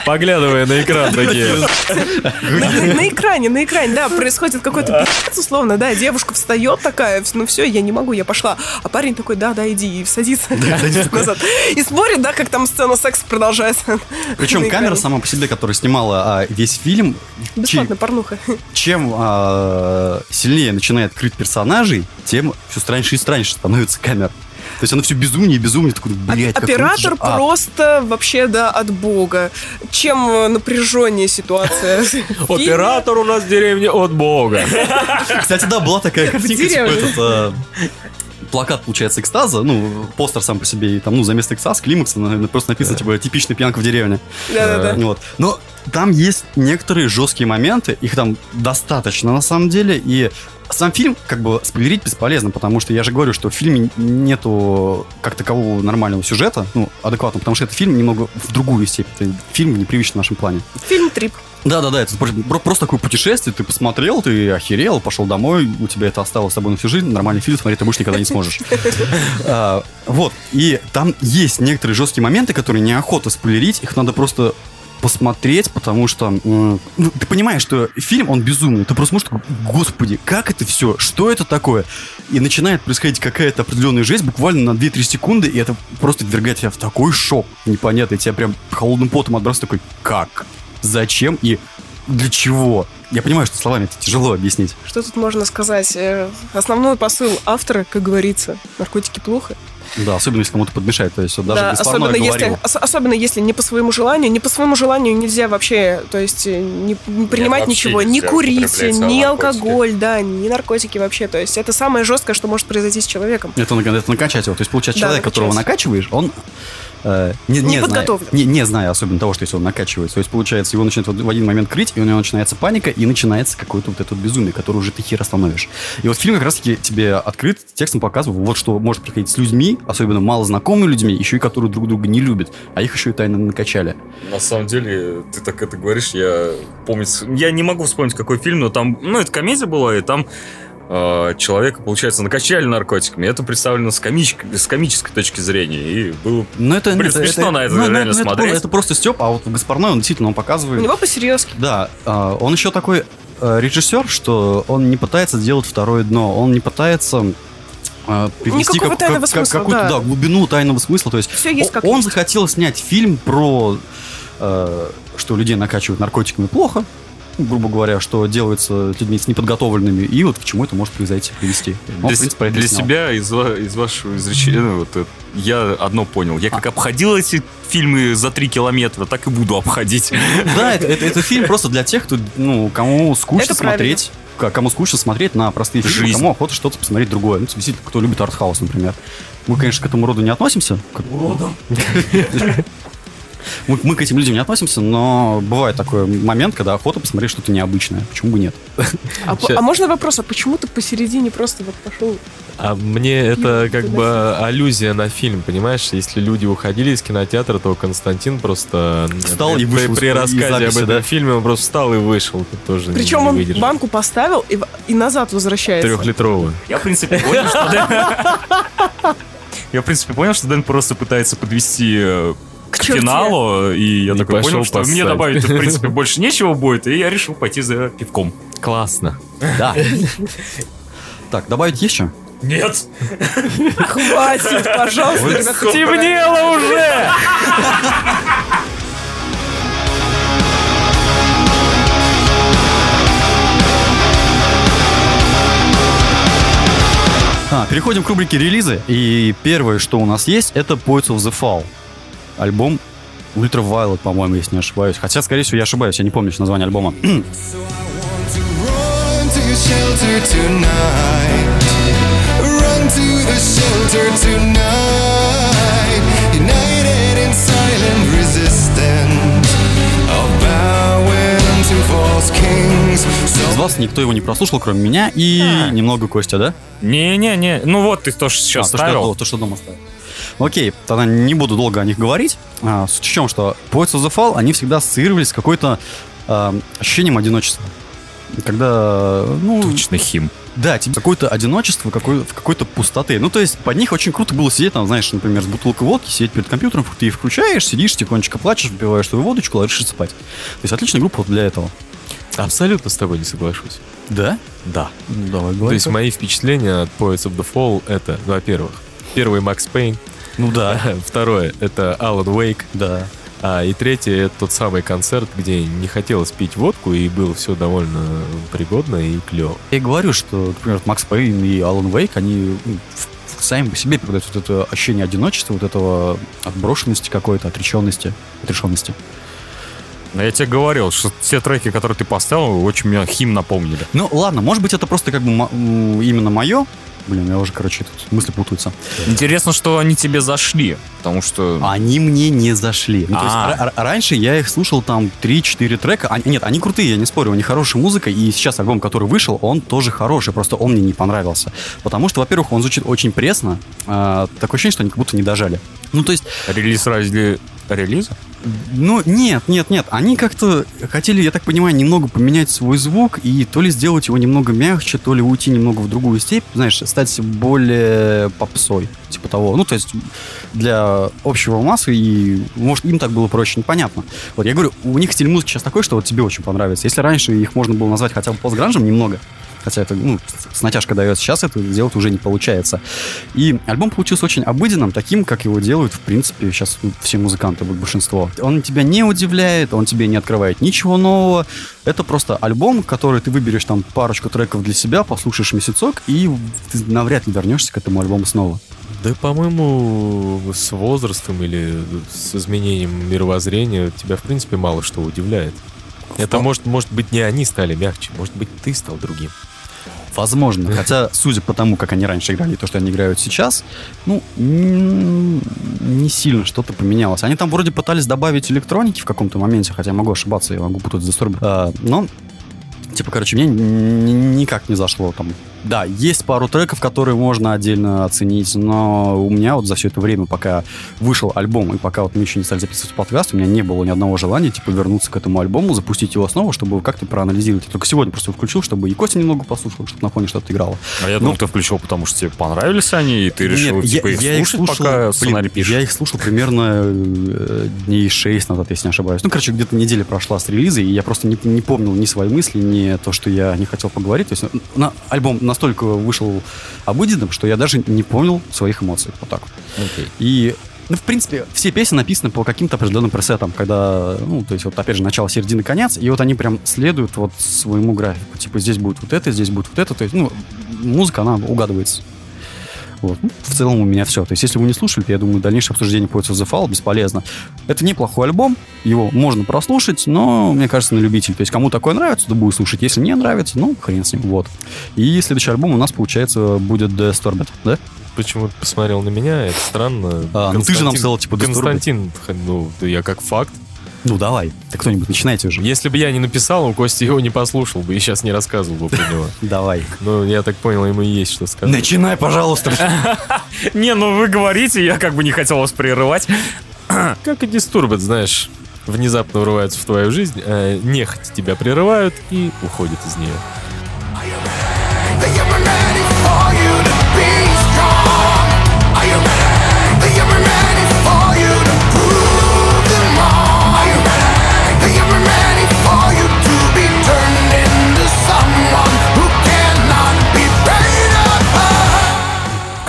Поглядывая на экран такие. На, на- на экране, на экране, да, происходит какой-то условно, да, девушка встает такая, ну все, я не могу, я пошла. А парень такой, да, да, иди, и садится назад. И смотрит, да, как там сцена секса продолжается. Причем камера сама по себе, которая снимала а, весь фильм, Бесплатно, порнуха. чем а, сильнее начинает крыть персонажей, тем все страньше и страньше становится камера. То есть она все безумнее и безумнее, такой, блядь, как Оператор. А, просто вообще, да, от бога. Чем э, напряженнее ситуация. Оператор у нас в деревне от бога. Кстати, да, была такая картинка, типа а, Плакат, получается, экстаза, ну, постер сам по себе, и там, ну, за место экстаз, климакса, наверное, просто написано, типа, типичный пьянка в деревне. Да-да-да. Вот. Но там есть некоторые жесткие моменты, их там достаточно на самом деле, и сам фильм, как бы, спойлерить бесполезно, потому что я же говорю, что в фильме нету как такового нормального сюжета, ну, адекватного, потому что этот фильм немного в другую степень, это фильм в непривычном нашем плане. Фильм «Трип». Да-да-да, это про- просто такое путешествие, ты посмотрел, ты охерел, пошел домой, у тебя это осталось с собой на всю жизнь, нормальный фильм смотреть ты больше никогда не сможешь. А, Вот, и там есть некоторые жесткие моменты, которые неохота спойлерить, их надо просто посмотреть, потому что ну, ты понимаешь, что фильм, он безумный. Ты просто можешь, господи, как это все? Что это такое? И начинает происходить какая-то определенная жесть буквально на 2-3 секунды, и это просто ввергает тебя в такой шок непонятный. Тебя прям холодным потом отбрасывает такой, как? Зачем и для чего? Я понимаю, что словами это тяжело объяснить. Что тут можно сказать? Э, Основной посыл автора, как говорится, наркотики плохо. Да, особенно если кому-то подмешать. То есть вот даже да, особенно если, ос- особенно если не по своему желанию. Не по своему желанию нельзя вообще, то есть э, не, не принимать вообще ничего, ни нельзя курить, наркотики. алкоголь, да, ни наркотики вообще. То есть это самое жесткое, что может произойти с человеком. Это, это накачать его. То есть, получается, Да, человек, которого накачать. накачиваешь, он э, не, Не зная, подготовлен. не, не зная особенно того, что если он накачивается. То есть, получается, его начинает вот в один момент крыть, и у него начинается паника, и начинается какое-то вот это вот безумие, которое уже ты хер остановишь. И вот фильм как раз-таки тебе открыт, текстом показывает, вот что может происходить с людьми, особенно малознакомыми людьми, еще и которые друг друга не любят, а их еще и тайно накачали. На самом деле, ты так это говоришь, я помню... Я не могу вспомнить, какой фильм, но там... Ну, это комедия была, и там э, человека, получается, накачали наркотиками. Это представлено с, комич- с комической точки зрения. И было... Но это, Блин, нет, смешно на это ну, ну, реально ну, это смотреть. было- Это, просто степ, а вот в Гаспарной он действительно он У показывает... него посерьезки. Да, а, он еще такой э, режиссер, что он не пытается сделать второе дно, он не пытается э, тайного как- как- смысла, какую-то да. да, глубину тайного смысла. То есть Все есть как он есть. захотел снять фильм про, э, что людей накачивают наркотиками плохо, грубо говоря, что делается людьми с неподготовленными, и вот к чему это может произойти, привести. Он, для в принципе, про это для снял. себя из, из вашего изречения ну, вот, э, я одно понял. Я как обходил эти фильмы за три километра, так и буду обходить. Да, это, это- это фильм просто для тех, кто, ну, кому скучно Это смотреть. Кому скучно смотреть на простые фильмы, Жизнь. кому охота что-то посмотреть другое. Ну, действительно, кто любит артхаус, например. Мы, конечно, к этому роду не относимся. К уродам. Мы, мы к этим людям не относимся, но бывает такой момент, когда охота посмотреть что-то необычное. Почему бы нет? А, по- а можно вопрос, а почему ты посередине просто вот пошел? А мне это Ну, как бы аллюзия на фильм, понимаешь? Если люди уходили из кинотеатра, то Константин просто м, Встал при- и вышел при, из рассказе записи, об этом да? фильме он просто встал и вышел. Ты тоже Причем не он выдержал. банку поставил и, и назад возвращается. трехлитровую. Я, в принципе, понял, что Дэн... Я, в принципе, понял, что Дэн просто пытается подвести к черте. финалу, и я И такой пошел понял, что мне добавить, в принципе, больше нечего будет, и я решил пойти за пивком. Классно. Да. Так, добавить есть что? Нет! Хватит, пожалуйста, Вы ребята. сколько- Темнело уже! А, переходим к рубрике релизы. И первое, что у нас есть, это Poets of the Fall. Альбом Ultraviolet, по-моему, если не ошибаюсь. Хотя, скорее всего, я ошибаюсь, я не помню название альбома. Из вас никто его не прослушал, кроме меня и немного Костя, да? Не-не-не, ну вот ты то, что сейчас А, то, что, ставил. то, что дома ставил. Окей, тогда не буду долго о них говорить. А, в чем, что Poets of the Fall, они всегда ассоциировались с какой-то а, ощущением одиночества. Когда, ну, Точно хим. Да, тебе какое-то одиночество, какой, в какой-то пустоты. Ну, то есть, под них очень круто было сидеть, там, знаешь, например, с бутылкой водки, сидеть перед компьютером, ты их включаешь, сидишь, тихонечко плачешь, выпиваешь свою водочку, ложишься спать. То есть, отличная группа для этого. Абсолютно с тобой не соглашусь. Да? Да. Ну, давай, То говори. есть мои впечатления от Poets of the Fall это, ну, во-первых, первый Макс Пейн, Ну, да. второе это Алан Уэйк, Да. а и третье это тот самый концерт, где не хотелось пить водку и было все довольно пригодно и клево. Я и говорю, что, например, Макс Пейн и Алан Вейк, они ну, сами по себе передают вот это ощущение одиночества, вот этого отброшенности какой-то, отреченности, отрешенности. Но я тебе говорил, что те треки, которые ты поставил, очень меня хим напомнили. Ну, ладно, может быть, это просто как бы именно мое. Блин, я уже, короче, тут мысли путаются. Интересно, что они тебе зашли, потому что... Они мне не зашли. Ну, то есть А. ра- раньше я их слушал там 3-4 трека. А- нет, они крутые, я не спорю, у них хорошая музыка. И сейчас альбом, который вышел, он тоже хороший. Просто он мне не понравился. Потому что, во-первых, он звучит очень пресно. а, такое ощущение, что они как будто не дожали. Ну, то есть, Релиз ради релиза? ну, нет, нет, нет. Они как-то хотели, я так понимаю, немного поменять свой звук и то ли сделать его немного мягче, то ли уйти немного в другую степь, знаешь, стать более попсой, типа того. Ну, то есть для общего массы, и, может, им так было проще, непонятно. Вот я говорю, у них стиль музыки сейчас такой, что вот тебе очень понравится. Если раньше их можно было назвать хотя бы постгранжем немного, хотя это, ну, с натяжкой дается, сейчас это сделать уже не получается. И альбом получился очень обыденным, таким, как его делают, в принципе, сейчас все музыканты, вот большинство. Он тебя не удивляет, он тебе не открывает ничего нового. Это просто альбом, который ты выберешь там парочку треков для себя, послушаешь месяцок, и ты навряд ли вернешься к этому альбому снова. Да, по-моему, с возрастом или с изменением мировоззрения тебя, в принципе, мало что удивляет. Это может, может быть не они стали мягче, может быть ты стал другим. Возможно. Хотя, судя по тому, как они раньше играли и то, что они играют сейчас, ну, не сильно что-то поменялось. Они там вроде пытались добавить электроники в каком-то моменте, хотя я могу ошибаться, я могу путать Disturbed. А, но, типа, короче, мне никак не зашло там. Да, есть пару треков, которые можно отдельно оценить, но у меня вот за все это время, пока вышел альбом, и пока вот мы еще не стали записывать подкаст, у меня не было ни одного желания, типа, вернуться к этому альбому, запустить его снова, чтобы как-то проанализировать. Я только сегодня просто включил, чтобы и Костя немного послушал, чтобы на фоне что-то играло. А я думал, ты включил, потому что тебе понравились они, и ты решил, Нет, типа, их слушать, пока блин, сценарий пишешь. Я их слушал примерно э, дней 6 назад, если не ошибаюсь. Ну, короче, где-то неделя прошла с релиза, и я просто не, не помнил ни свои мысли, ни то, что я не хотел поговорить. То есть на, альбом настолько вышел обыденным, что я даже не помнил своих эмоций. Вот так вот. И ну, в принципе, все песни написаны по каким-то определенным пресетам, когда, ну, то есть, вот, опять же, начало, середина, конец, и вот они прям следуют вот своему графику. Типа, здесь будет вот это, здесь будет вот это, то есть, ну, музыка, она угадывается. Вот. Ну, в целом у меня все. То есть, если вы не слушали, то я думаю, дальнейшее обсуждение по The Fall бесполезно. Это неплохой альбом, его можно прослушать, но, мне кажется, на любитель. То есть, кому такое нравится, то будет слушать. Если не нравится, ну, хрен с ним. Вот. И следующий альбом у нас, получается, будет The Storbed, да? Почему ты посмотрел на меня? Это странно. А, ну ты же нам сказал, типа. Константин, ну, я как факт. Ну, давай. Так кто-нибудь, начинайте уже. Если бы я не написал, у Кости его не послушал бы и сейчас не рассказывал бы про него. Давай. Ну, я так понял, ему и есть что сказать. Начинай, пожалуйста. Не, ну вы говорите, я как бы не хотел вас прерывать. Как и Disturbed, знаешь, внезапно врываются в твою жизнь, а нехотя тебя прерывают и уходят из нее.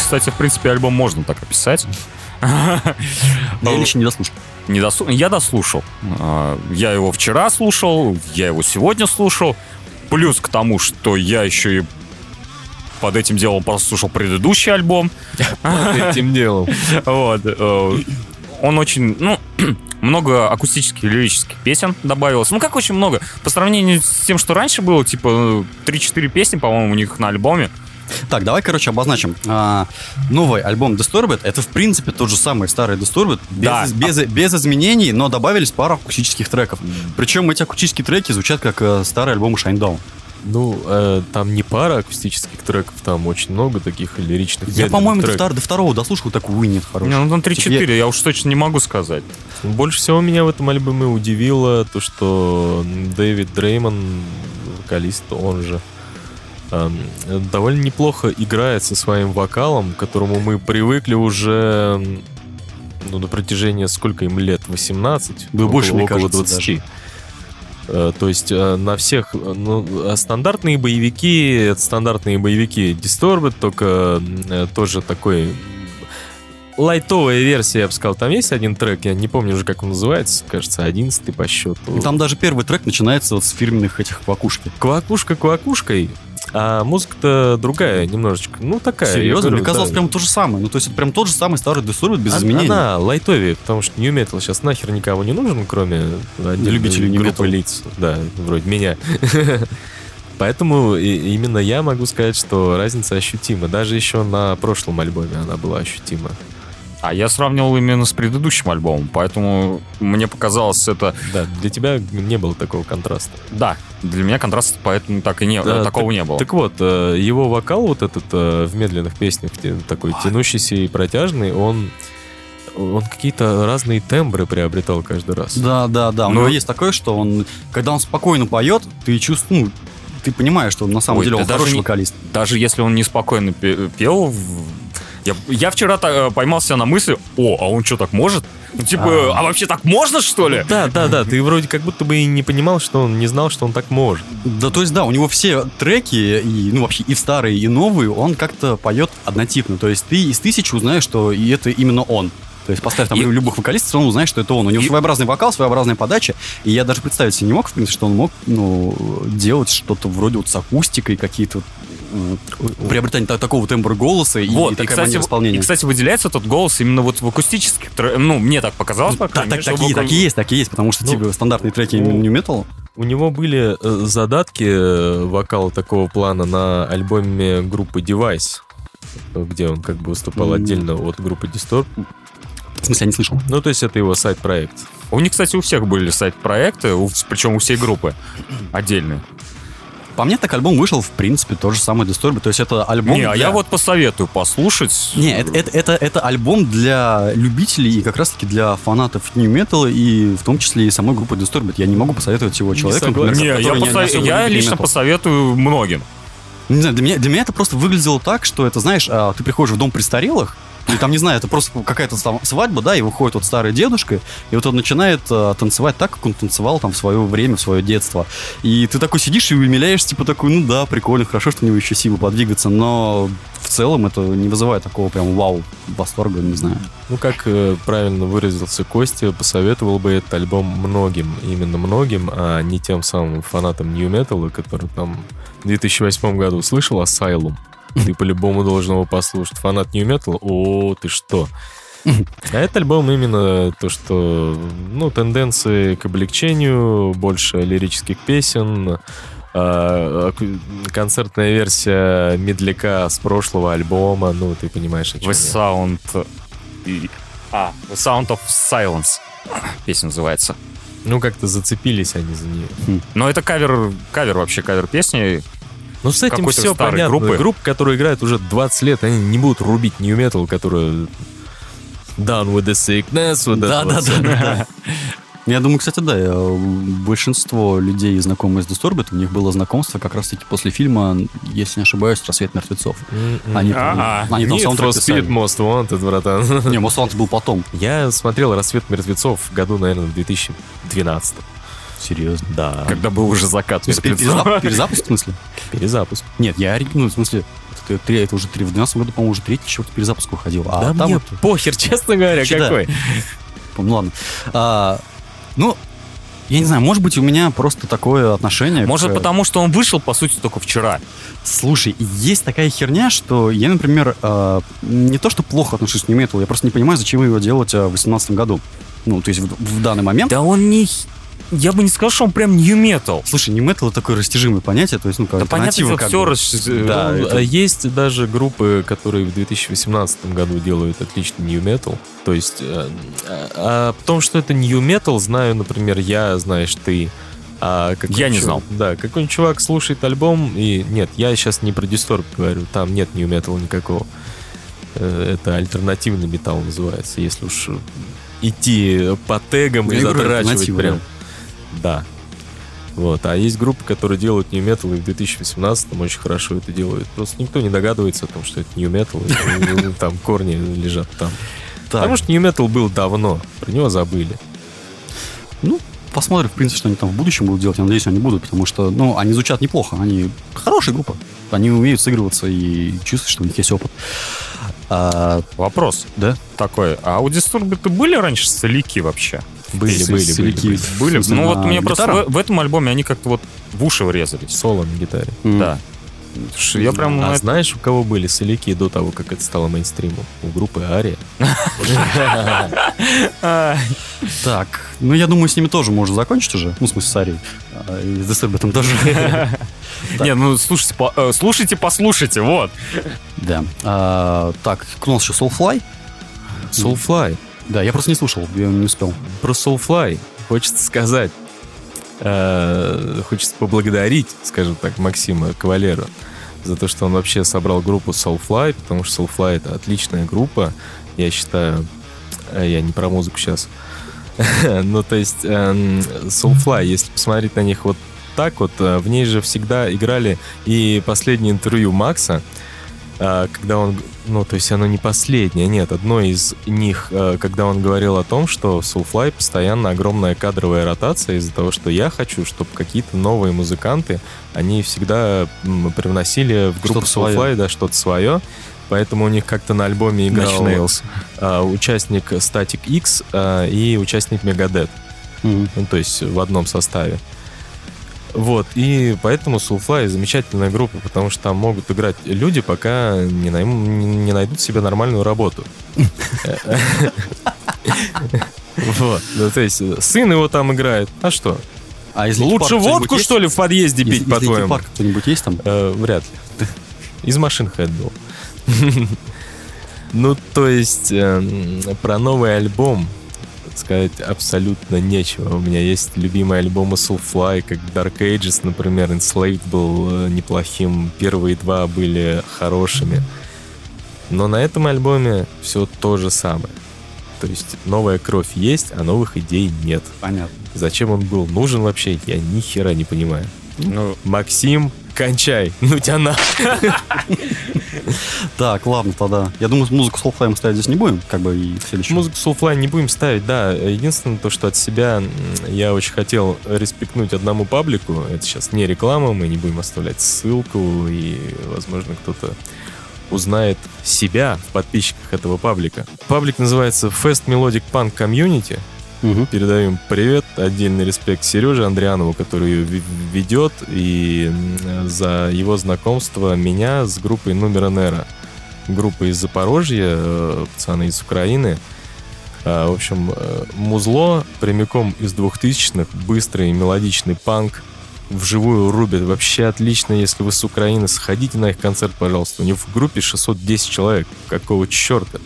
Кстати, в принципе, альбом можно так описать. Я лично не дослушал. Не досу- Я дослушал. А, Я его вчера слушал, я его сегодня слушал. Плюс к тому, что я еще и под этим делом прослушал предыдущий альбом. Этим делом. Вот. э, Он очень, ну, много акустических и лирических песен добавилось. Ну, как очень много. По сравнению с тем, что раньше было, типа, 3-4 песни, по-моему, у них на альбоме. Так, давай, короче, обозначим. А, новый альбом Disturbed это, в принципе, тот же самый старый Disturbed, без, Да. без, без изменений, но добавились пару акустических треков. Причем эти акустические треки звучат как э, старый альбом Shinedown. Ну, э, там не пара акустических треков, там очень много таких лиричных Я, по-моему, до, втор- до второго дослушал, так увы, нет, хороший. Не, ну, там Типа 3-4, я уж точно не могу сказать. Больше всего меня в этом альбоме удивило то, что Дэвид Дреймон, вокалист, он же, довольно неплохо играет со своим вокалом, к которому мы привыкли уже ну, на протяжении сколько им лет? 18? Да больше, мне около кажется, 20. Э, То есть э, на всех э, ну, а стандартные боевики, это стандартные боевики Disturbed, только тоже такой лайтовая версия, я бы сказал. Там есть один трек, я не помню уже, как он называется, кажется, 11 по счету. Там даже первый трек начинается вот с фирменных этих квакушки. Квакушка квакушкой, а музыка-то другая немножечко. Ну, такая. Серьезно? говорю, Мне казалось да. прям то же самое. Ну, то есть это прям тот же самый старый Disturbed без Она- изменений. Она лайтовее, потому что New Metal сейчас нахер никому не нужен, кроме Любителей группы лиц. Да, вроде меня. Поэтому и- именно я могу сказать, что разница ощутима. Даже еще на прошлом альбоме она была ощутима. А я сравнивал именно с предыдущим альбомом, поэтому мне показалось это... Да, для тебя не было такого контраста. Да, для меня контраст поэтому так и не, Да, такого не было. Так вот, э, его вокал вот этот э, в медленных песнях, такой тянущийся и протяжный, он он какие-то разные тембры приобретал каждый раз. Да, да, да. У Ну- него есть такое, что он, когда он спокойно поет, ты чувствуешь, ну, ты понимаешь, что на самом Ой, деле он даже хороший не- вокалист. Даже если он неспокойно пе- пел... Я, я вчера та- э, поймался на мысли, о, а он что, так может? Ну, типа, а, вообще так можно, что ли? Да, да, да, ты вроде как будто бы и не понимал, что он не знал, что он так может. Да, то есть, да, у него все треки, и, ну, вообще и старые, и новые, он как-то поет однотипно. То есть ты из тысячи узнаешь, что и это именно он. То есть поставь там И- любых вокалистов, все равно узнаешь, что это он. У него И- своеобразный вокал, своеобразная подача. И я даже представить себе не мог, в принципе, что он мог ну, делать что-то вроде вот с акустикой, какие-то приобретание та- такого тембра голоса и, Вот, и и, такая кстати, манера исполнения. и, кстати, выделяется этот голос именно вот в акустических Ну, мне так показалось, по Ну, так, крайней так, мере, что такие, вокал- такие есть, такие есть, потому что Ну, типа стандартные треки ну, New Metal. у него были э, задатки э, вокала такого плана на альбоме группы Device, где он как бы выступал отдельно от группы Disturb. В смысле, я не слышал. Ну, то есть это его сайт-проект. У них, кстати, у всех были сайт-проекты, причем у всей группы отдельные. По мне, так альбом вышел, в принципе, то же самое Disturbed. То есть это альбом Не, а для- я вот посоветую послушать. Не, это, это, это, это альбом для любителей и как раз-таки для фанатов New Metal и в том числе и самой группы Disturbed. Я не могу посоветовать его человеку, согласен. например, Не, я, который посо- особо я лично посоветую многим. Не знаю, для меня, для меня это просто выглядело так, что это, знаешь, а, ты приходишь в дом престарелых, или там, не знаю, это просто какая-то свадьба, да, и выходит вот старый дедушка, и вот он начинает а, танцевать так, как он танцевал там в свое время, в свое детство. И ты такой сидишь и умиляешься, типа такой, ну да, прикольно, хорошо, что у него еще силы подвигаться, но в целом это не вызывает такого прям вау, восторга, не знаю. Ну, как э, правильно выразился Костя, посоветовал бы этот альбом многим, именно многим, а не тем самым фанатам New Metal, который там в 2008 году слышал Asylum. Ты по-любому должен его послушать. Фанат New Metal, о, ты что? А этот альбом именно то, что, ну, тенденции к облегчению, больше лирических песен, а, к- концертная версия медляка с прошлого альбома, ну, ты понимаешь, о чем The. Sound... А, The Sound of Silence. Песня называется. Ну, как-то зацепились они за нее. Но это кавер, кавер вообще, кавер песни. Ну, с этим все понятно. группы. Группа, которая играет уже 20 лет, они не будут рубить New Metal, которая Down with the sickness, вот это вот всё. да. Я думаю, кстати, да, э, большинство людей, знакомые с Disturbed, у них было знакомство как раз-таки после фильма, если не ошибаюсь, «Рассвет мертвецов». М-м. Они, там- А-а. они там саундтрек писали. Speed Most Wanted, братан. Не, Most Wanted был потом. Я смотрел «Рассвет мертвецов» в году, наверное, в 2012. Серьезно. Да. Когда был уже закат. Перезап- перезапуск, в смысле? Перезапуск. Нет, я ну, в смысле, это, уже в 12 году, по-моему, уже третий чего-то перезапуск выходил. А да там мне вот- похер, честно говоря, да. какой. Ну ладно. А, ну, я не знаю, может быть, у меня просто такое отношение Может, к... потому что он вышел, по сути, только вчера. Слушай, есть такая херня, что я, например, э, не то, что плохо отношусь к New Metal, я просто не понимаю, зачем его делать э, в 2018 году. Ну, то есть в, в данный момент. Да он не... Я бы не сказал, что он прям New Metal. Слушай, New Metal это такое растяжимое понятие, то есть, ну, как Да понятно, как все бы. рас... Да, Ну, это- а Есть даже группы, которые в 2018 году делают отличный New Metal. То есть э, а, а о том, что это New Metal, знаю, например, я, знаешь, ты. А Я не знал. Да, какой-нибудь чувак слушает альбом, и нет, я сейчас не про Disturb говорю, там нет New Metal никакого. Э, Это альтернативный металл называется, если уж идти по тегам и говорю, затрачивать прям. Да. Вот. А есть группы, которые делают New Metal, и в 2018 очень хорошо это делают. Просто никто не догадывается о том, что это New Metal, и, там корни лежат там. Потому что New Metal был давно, про него забыли. ну, посмотрим, в принципе, что они там в будущем будут делать. Я надеюсь, они будут, потому что, ну, они звучат неплохо. Они хорошая группа. Они умеют сыгрываться и чувствуют, что у них есть опыт. А, Вопрос да? такой. А у Disturbed были раньше солики вообще? Были, были, были, солики были. в Были? Ну вот мне просто в, в этом альбоме они как-то вот в уши врезались. Соло на гитаре. М. Да. Я прям... А на- знаешь, у кого были солики до того, как это стало мейнстримом? У группы Ария. Так, ну, я думаю, с ними тоже можно закончить уже. Ну, в смысле, с Арией. И с Disturbed тоже. Не, ну слушайте, э, слушайте, послушайте, вот. Да. А, Так, у нас еще Soulfly. Soulfly. Да, я просто не слушал, я не успел. Про Soulfly хочется сказать. э, Хочется поблагодарить, скажем так, Максима Кавалера за то, что он вообще собрал группу Soulfly, потому что Soulfly это отличная группа, я считаю. э, Я не про музыку сейчас. Ну, то есть эм, Soulfly, если посмотреть на них вот так вот, э, в ней же всегда играли и последнее интервью Макса, когда он, ну, то есть оно не последнее, нет, одно из них, э, когда он говорил о том, что в Soulfly постоянно огромная кадровая ротация из-за того, что я хочу, чтобы какие-то новые музыканты, они всегда привносили в группу Что-то свое. Soulfly, да, что-то свое, Поэтому у них как-то на альбоме играл а, участник Static X а, и участник Megadeth. Мгм. Ну, то есть в одном составе. Вот, и поэтому Soulfly замечательная группа, потому что там могут играть люди, пока не, найму- не найдут себе нормальную работу. Вот, ну, то есть сын его там играет, а что? А из Лучше водку, что ли, в подъезде пить, по-твоему? Парка кто-нибудь есть там? Э, Вряд ли. Из машин Хэд был. Ну, то есть, эм, про новый альбом сказать абсолютно нечего. У меня есть любимые альбомы Soulfly, как Dark Ages, например, Enslaved был э, неплохим, первые два были хорошими. Но на этом альбоме все то же самое. То есть новая кровь есть, а новых идей нет. Понятно. Зачем он был нужен вообще, я ни хера не понимаю. Ну, Максим, кончай. Ну тебя на... Так, ладно тогда. Я думаю, музыку Soulfly мы ставить здесь не будем, как бы и следующий. Музыку Soulfly не будем ставить, да. Единственное, то, что от себя я очень хотел респектнуть одному паблику. Это сейчас не реклама, мы не будем оставлять ссылку, и, возможно, кто-то узнает себя в подписчиках этого паблика. Паблик называется Fest Melodic Punk Community. Мгм. Передаем привет, отдельный респект Сереже Андрианову, который ее ведет, и за его знакомство меня с группой Нумера Нера. Группа из Запорожья, э, пацаны из Украины. А, В общем, э, музло прямиком из двухтысячных, быстрый мелодичный панк, вживую рубят. Вообще отлично, если вы с Украины, сходите на их концерт, пожалуйста. У них в группе 610 человек. Какого черта?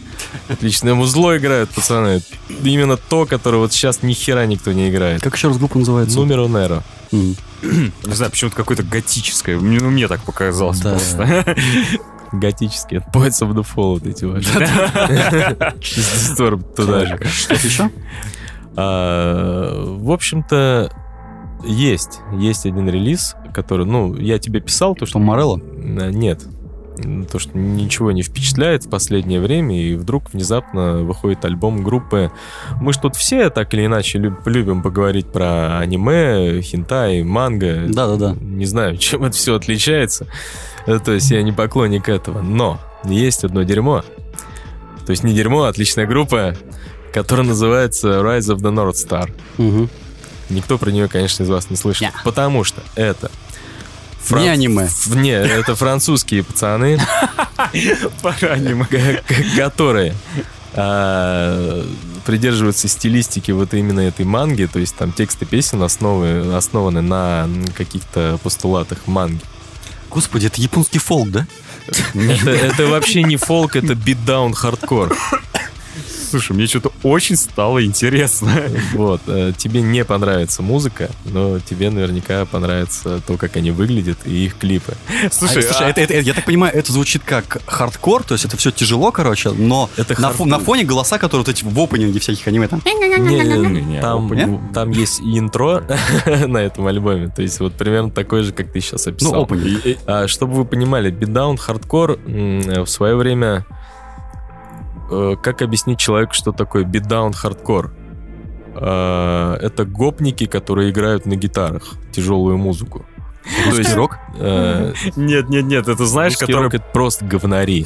Отличное музло играют, пацаны. Именно то, которое вот сейчас ни хера никто не играет. Как еще раз группа называется? Нумеро Неро. Мгм. не знаю, почему-то какое-то готическое. Мне, ну, мне так показалось Да. просто. Готические. Poets of the Fall вот эти ваши. Storm туда же. Что еще? А, В общем-то, есть. Есть один релиз, который, ну, я тебе писал, то, что Морелло? Э, Нет. То, что ничего не впечатляет в последнее время, и вдруг внезапно выходит альбом группы. Мы ж тут все так или иначе люб- любим поговорить про аниме, хентай, манго. Да-да-да. Не знаю, чем это все отличается. Э, То есть я не поклонник этого. Но есть одно дерьмо. То есть не дерьмо, а отличная группа, которая называется Rise of the North Star. Мгм. Никто про нее, конечно, из вас не слышал. Не. Потому что это... Не аниме. Не, это французские пацаны, Пора аниме. которые а, придерживаются стилистики вот именно этой манги, то есть там тексты песен основы, основаны на каких-то постулатах манги. Господи, это японский фолк, да? Это, это вообще не фолк, это beatdown hardcore. Слушай, мне что-то очень стало интересно. Вот, э, тебе не понравится музыка, но тебе наверняка понравится то, как они выглядят и их клипы. Слушай, А, слушай, а- это, это- я так понимаю, это звучит как хардкор, то есть это все тяжело, короче, но Это на, фо- на фоне голоса, которые вот эти в опенинге всяких аниме там. Не, Не, там, там есть интро на этом альбоме, то есть вот примерно такой же, как ты сейчас Ну, описал. опенинг. А, чтобы вы понимали, beatdown hardcore м, в свое время... э, как объяснить человеку, что такое beatdown hardcore? А, это гопники, которые играют на гитарах тяжелую музыку. То есть рок? э, Нет, нет, нет, это знаешь, который рок это просто говнари.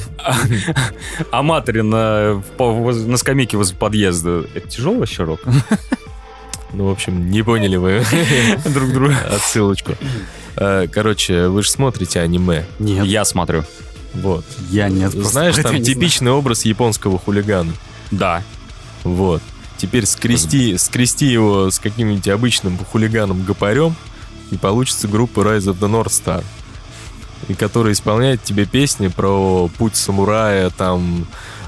аматоре на, по- воз- на скамейке возле подъезда. Это тяжелый вообще рок? Ну, в общем, не поняли вы Друг друга. отсылочку. Э, Короче, вы же смотрите аниме. Нет, Я смотрю. Вот. я нет. просто Знаешь, там не знаю. типичный образ японского хулигана. Да. Вот. Теперь скрести, скрести его с каким-нибудь обычным хулиганом-гопарем, и получится группа Rise of the North Star. И которая исполняет тебе песни про путь самурая, там,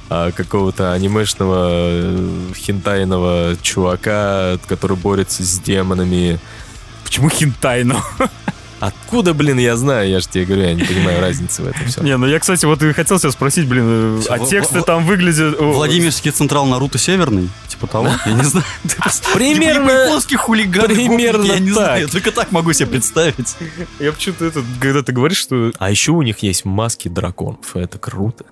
а, какого-то анимешного э, хентайного чувака, который борется с демонами. Почему хентайно? Откуда, блин, я знаю? Я же тебе говорю, я не понимаю разницы в этом всем. Не, ну я, кстати, вот и хотел тебя спросить, блин, э, а В- тексты в- там выглядят... Владимирский Централ Наруто Северный, типа того, я не знаю. Просто- Примерно- типа японский хулиган. примерно я не знаю, Только так могу себе представить. Я почему-то это, когда ты говоришь, что... А еще у них есть маски драконов. Это круто.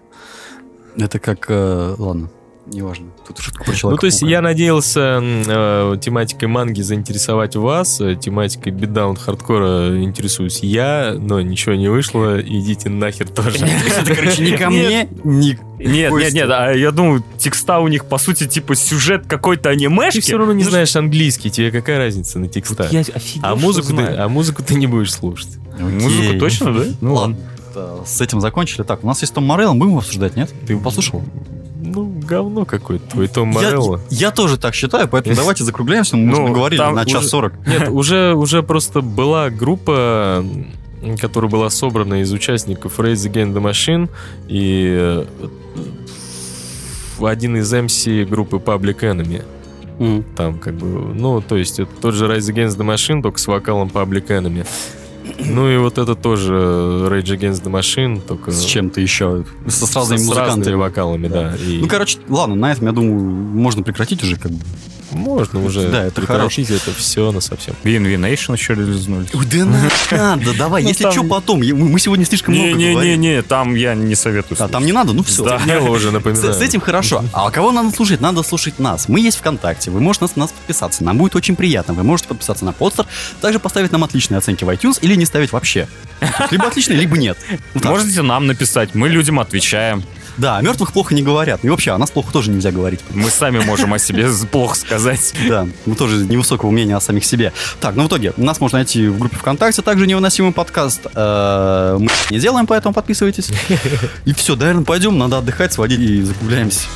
Это как, э, ладно, неважно. Тут шутка про Ну, человека. то есть я надеялся э, тематикой манги заинтересовать вас, э, тематикой битдаун хардкора интересуюсь я, но ничего не вышло, идите нахер тоже. Это, короче, ни ко мне, ни Нет, нет, нет, а я думаю, текста у них, по сути, типа сюжет какой-то анимешки. Ты все равно не знаешь английский, тебе какая разница на текста? А музыку, ты, а музыку ты не будешь слушать. Музыку точно, да? Ну ладно. С этим закончили. Так, у нас есть Том Морелло, будем его обсуждать, нет? Ты его послушал? Ну, говно какое-то, твой Том Я, Морелло. я тоже так считаю, поэтому давайте закругляемся. Мы Ну, говорили на час сорок. Нет, уже, уже просто была группа, которая была собрана из участников Raise Against the Machine, и э, один из MC группы Public Enemy. М. Там как бы, ну, то есть это тот же Rise Against the Machine, только с вокалом Public Enemy. Ну и вот это тоже Rage Against the Machine, только С чем-то еще. С, с разными с музыкантами. разными вокалами, да. И Ну, короче, ладно, на этом, я думаю, можно прекратить уже. Как бы. Можно уже Да, это прекратить это все на совсем. VNV Nation еще релизнули. Ой, да надо, давай, Ну, если что, потом. Мы сегодня слишком много говорим. Не-не-не, там я не советую. А, там не надо, ну все. Да. Уже С, напоминаю. с этим хорошо. А кого надо слушать? Надо слушать нас. Мы есть ВКонтакте. Вы можете нас, нас подписаться. Нам будет очень приятно. Вы можете подписаться на подстер. Также поставить нам отличные оценки в iTunes или не ставить вообще. Либо отличные, либо нет. Так. Можете нам написать, мы людям отвечаем. Да, о мертвых плохо не говорят. И вообще, о нас плохо тоже нельзя говорить. Мы сами можем о себе плохо сказать. Да, мы тоже невысокого мнения о самих себе. Так, ну в итоге, нас можно найти в группе ВКонтакте, также невыносимый подкаст. Э, Мы не делаем, поэтому подписывайтесь. И все, наверное, пойдем, надо отдыхать, сводить и закругляемся.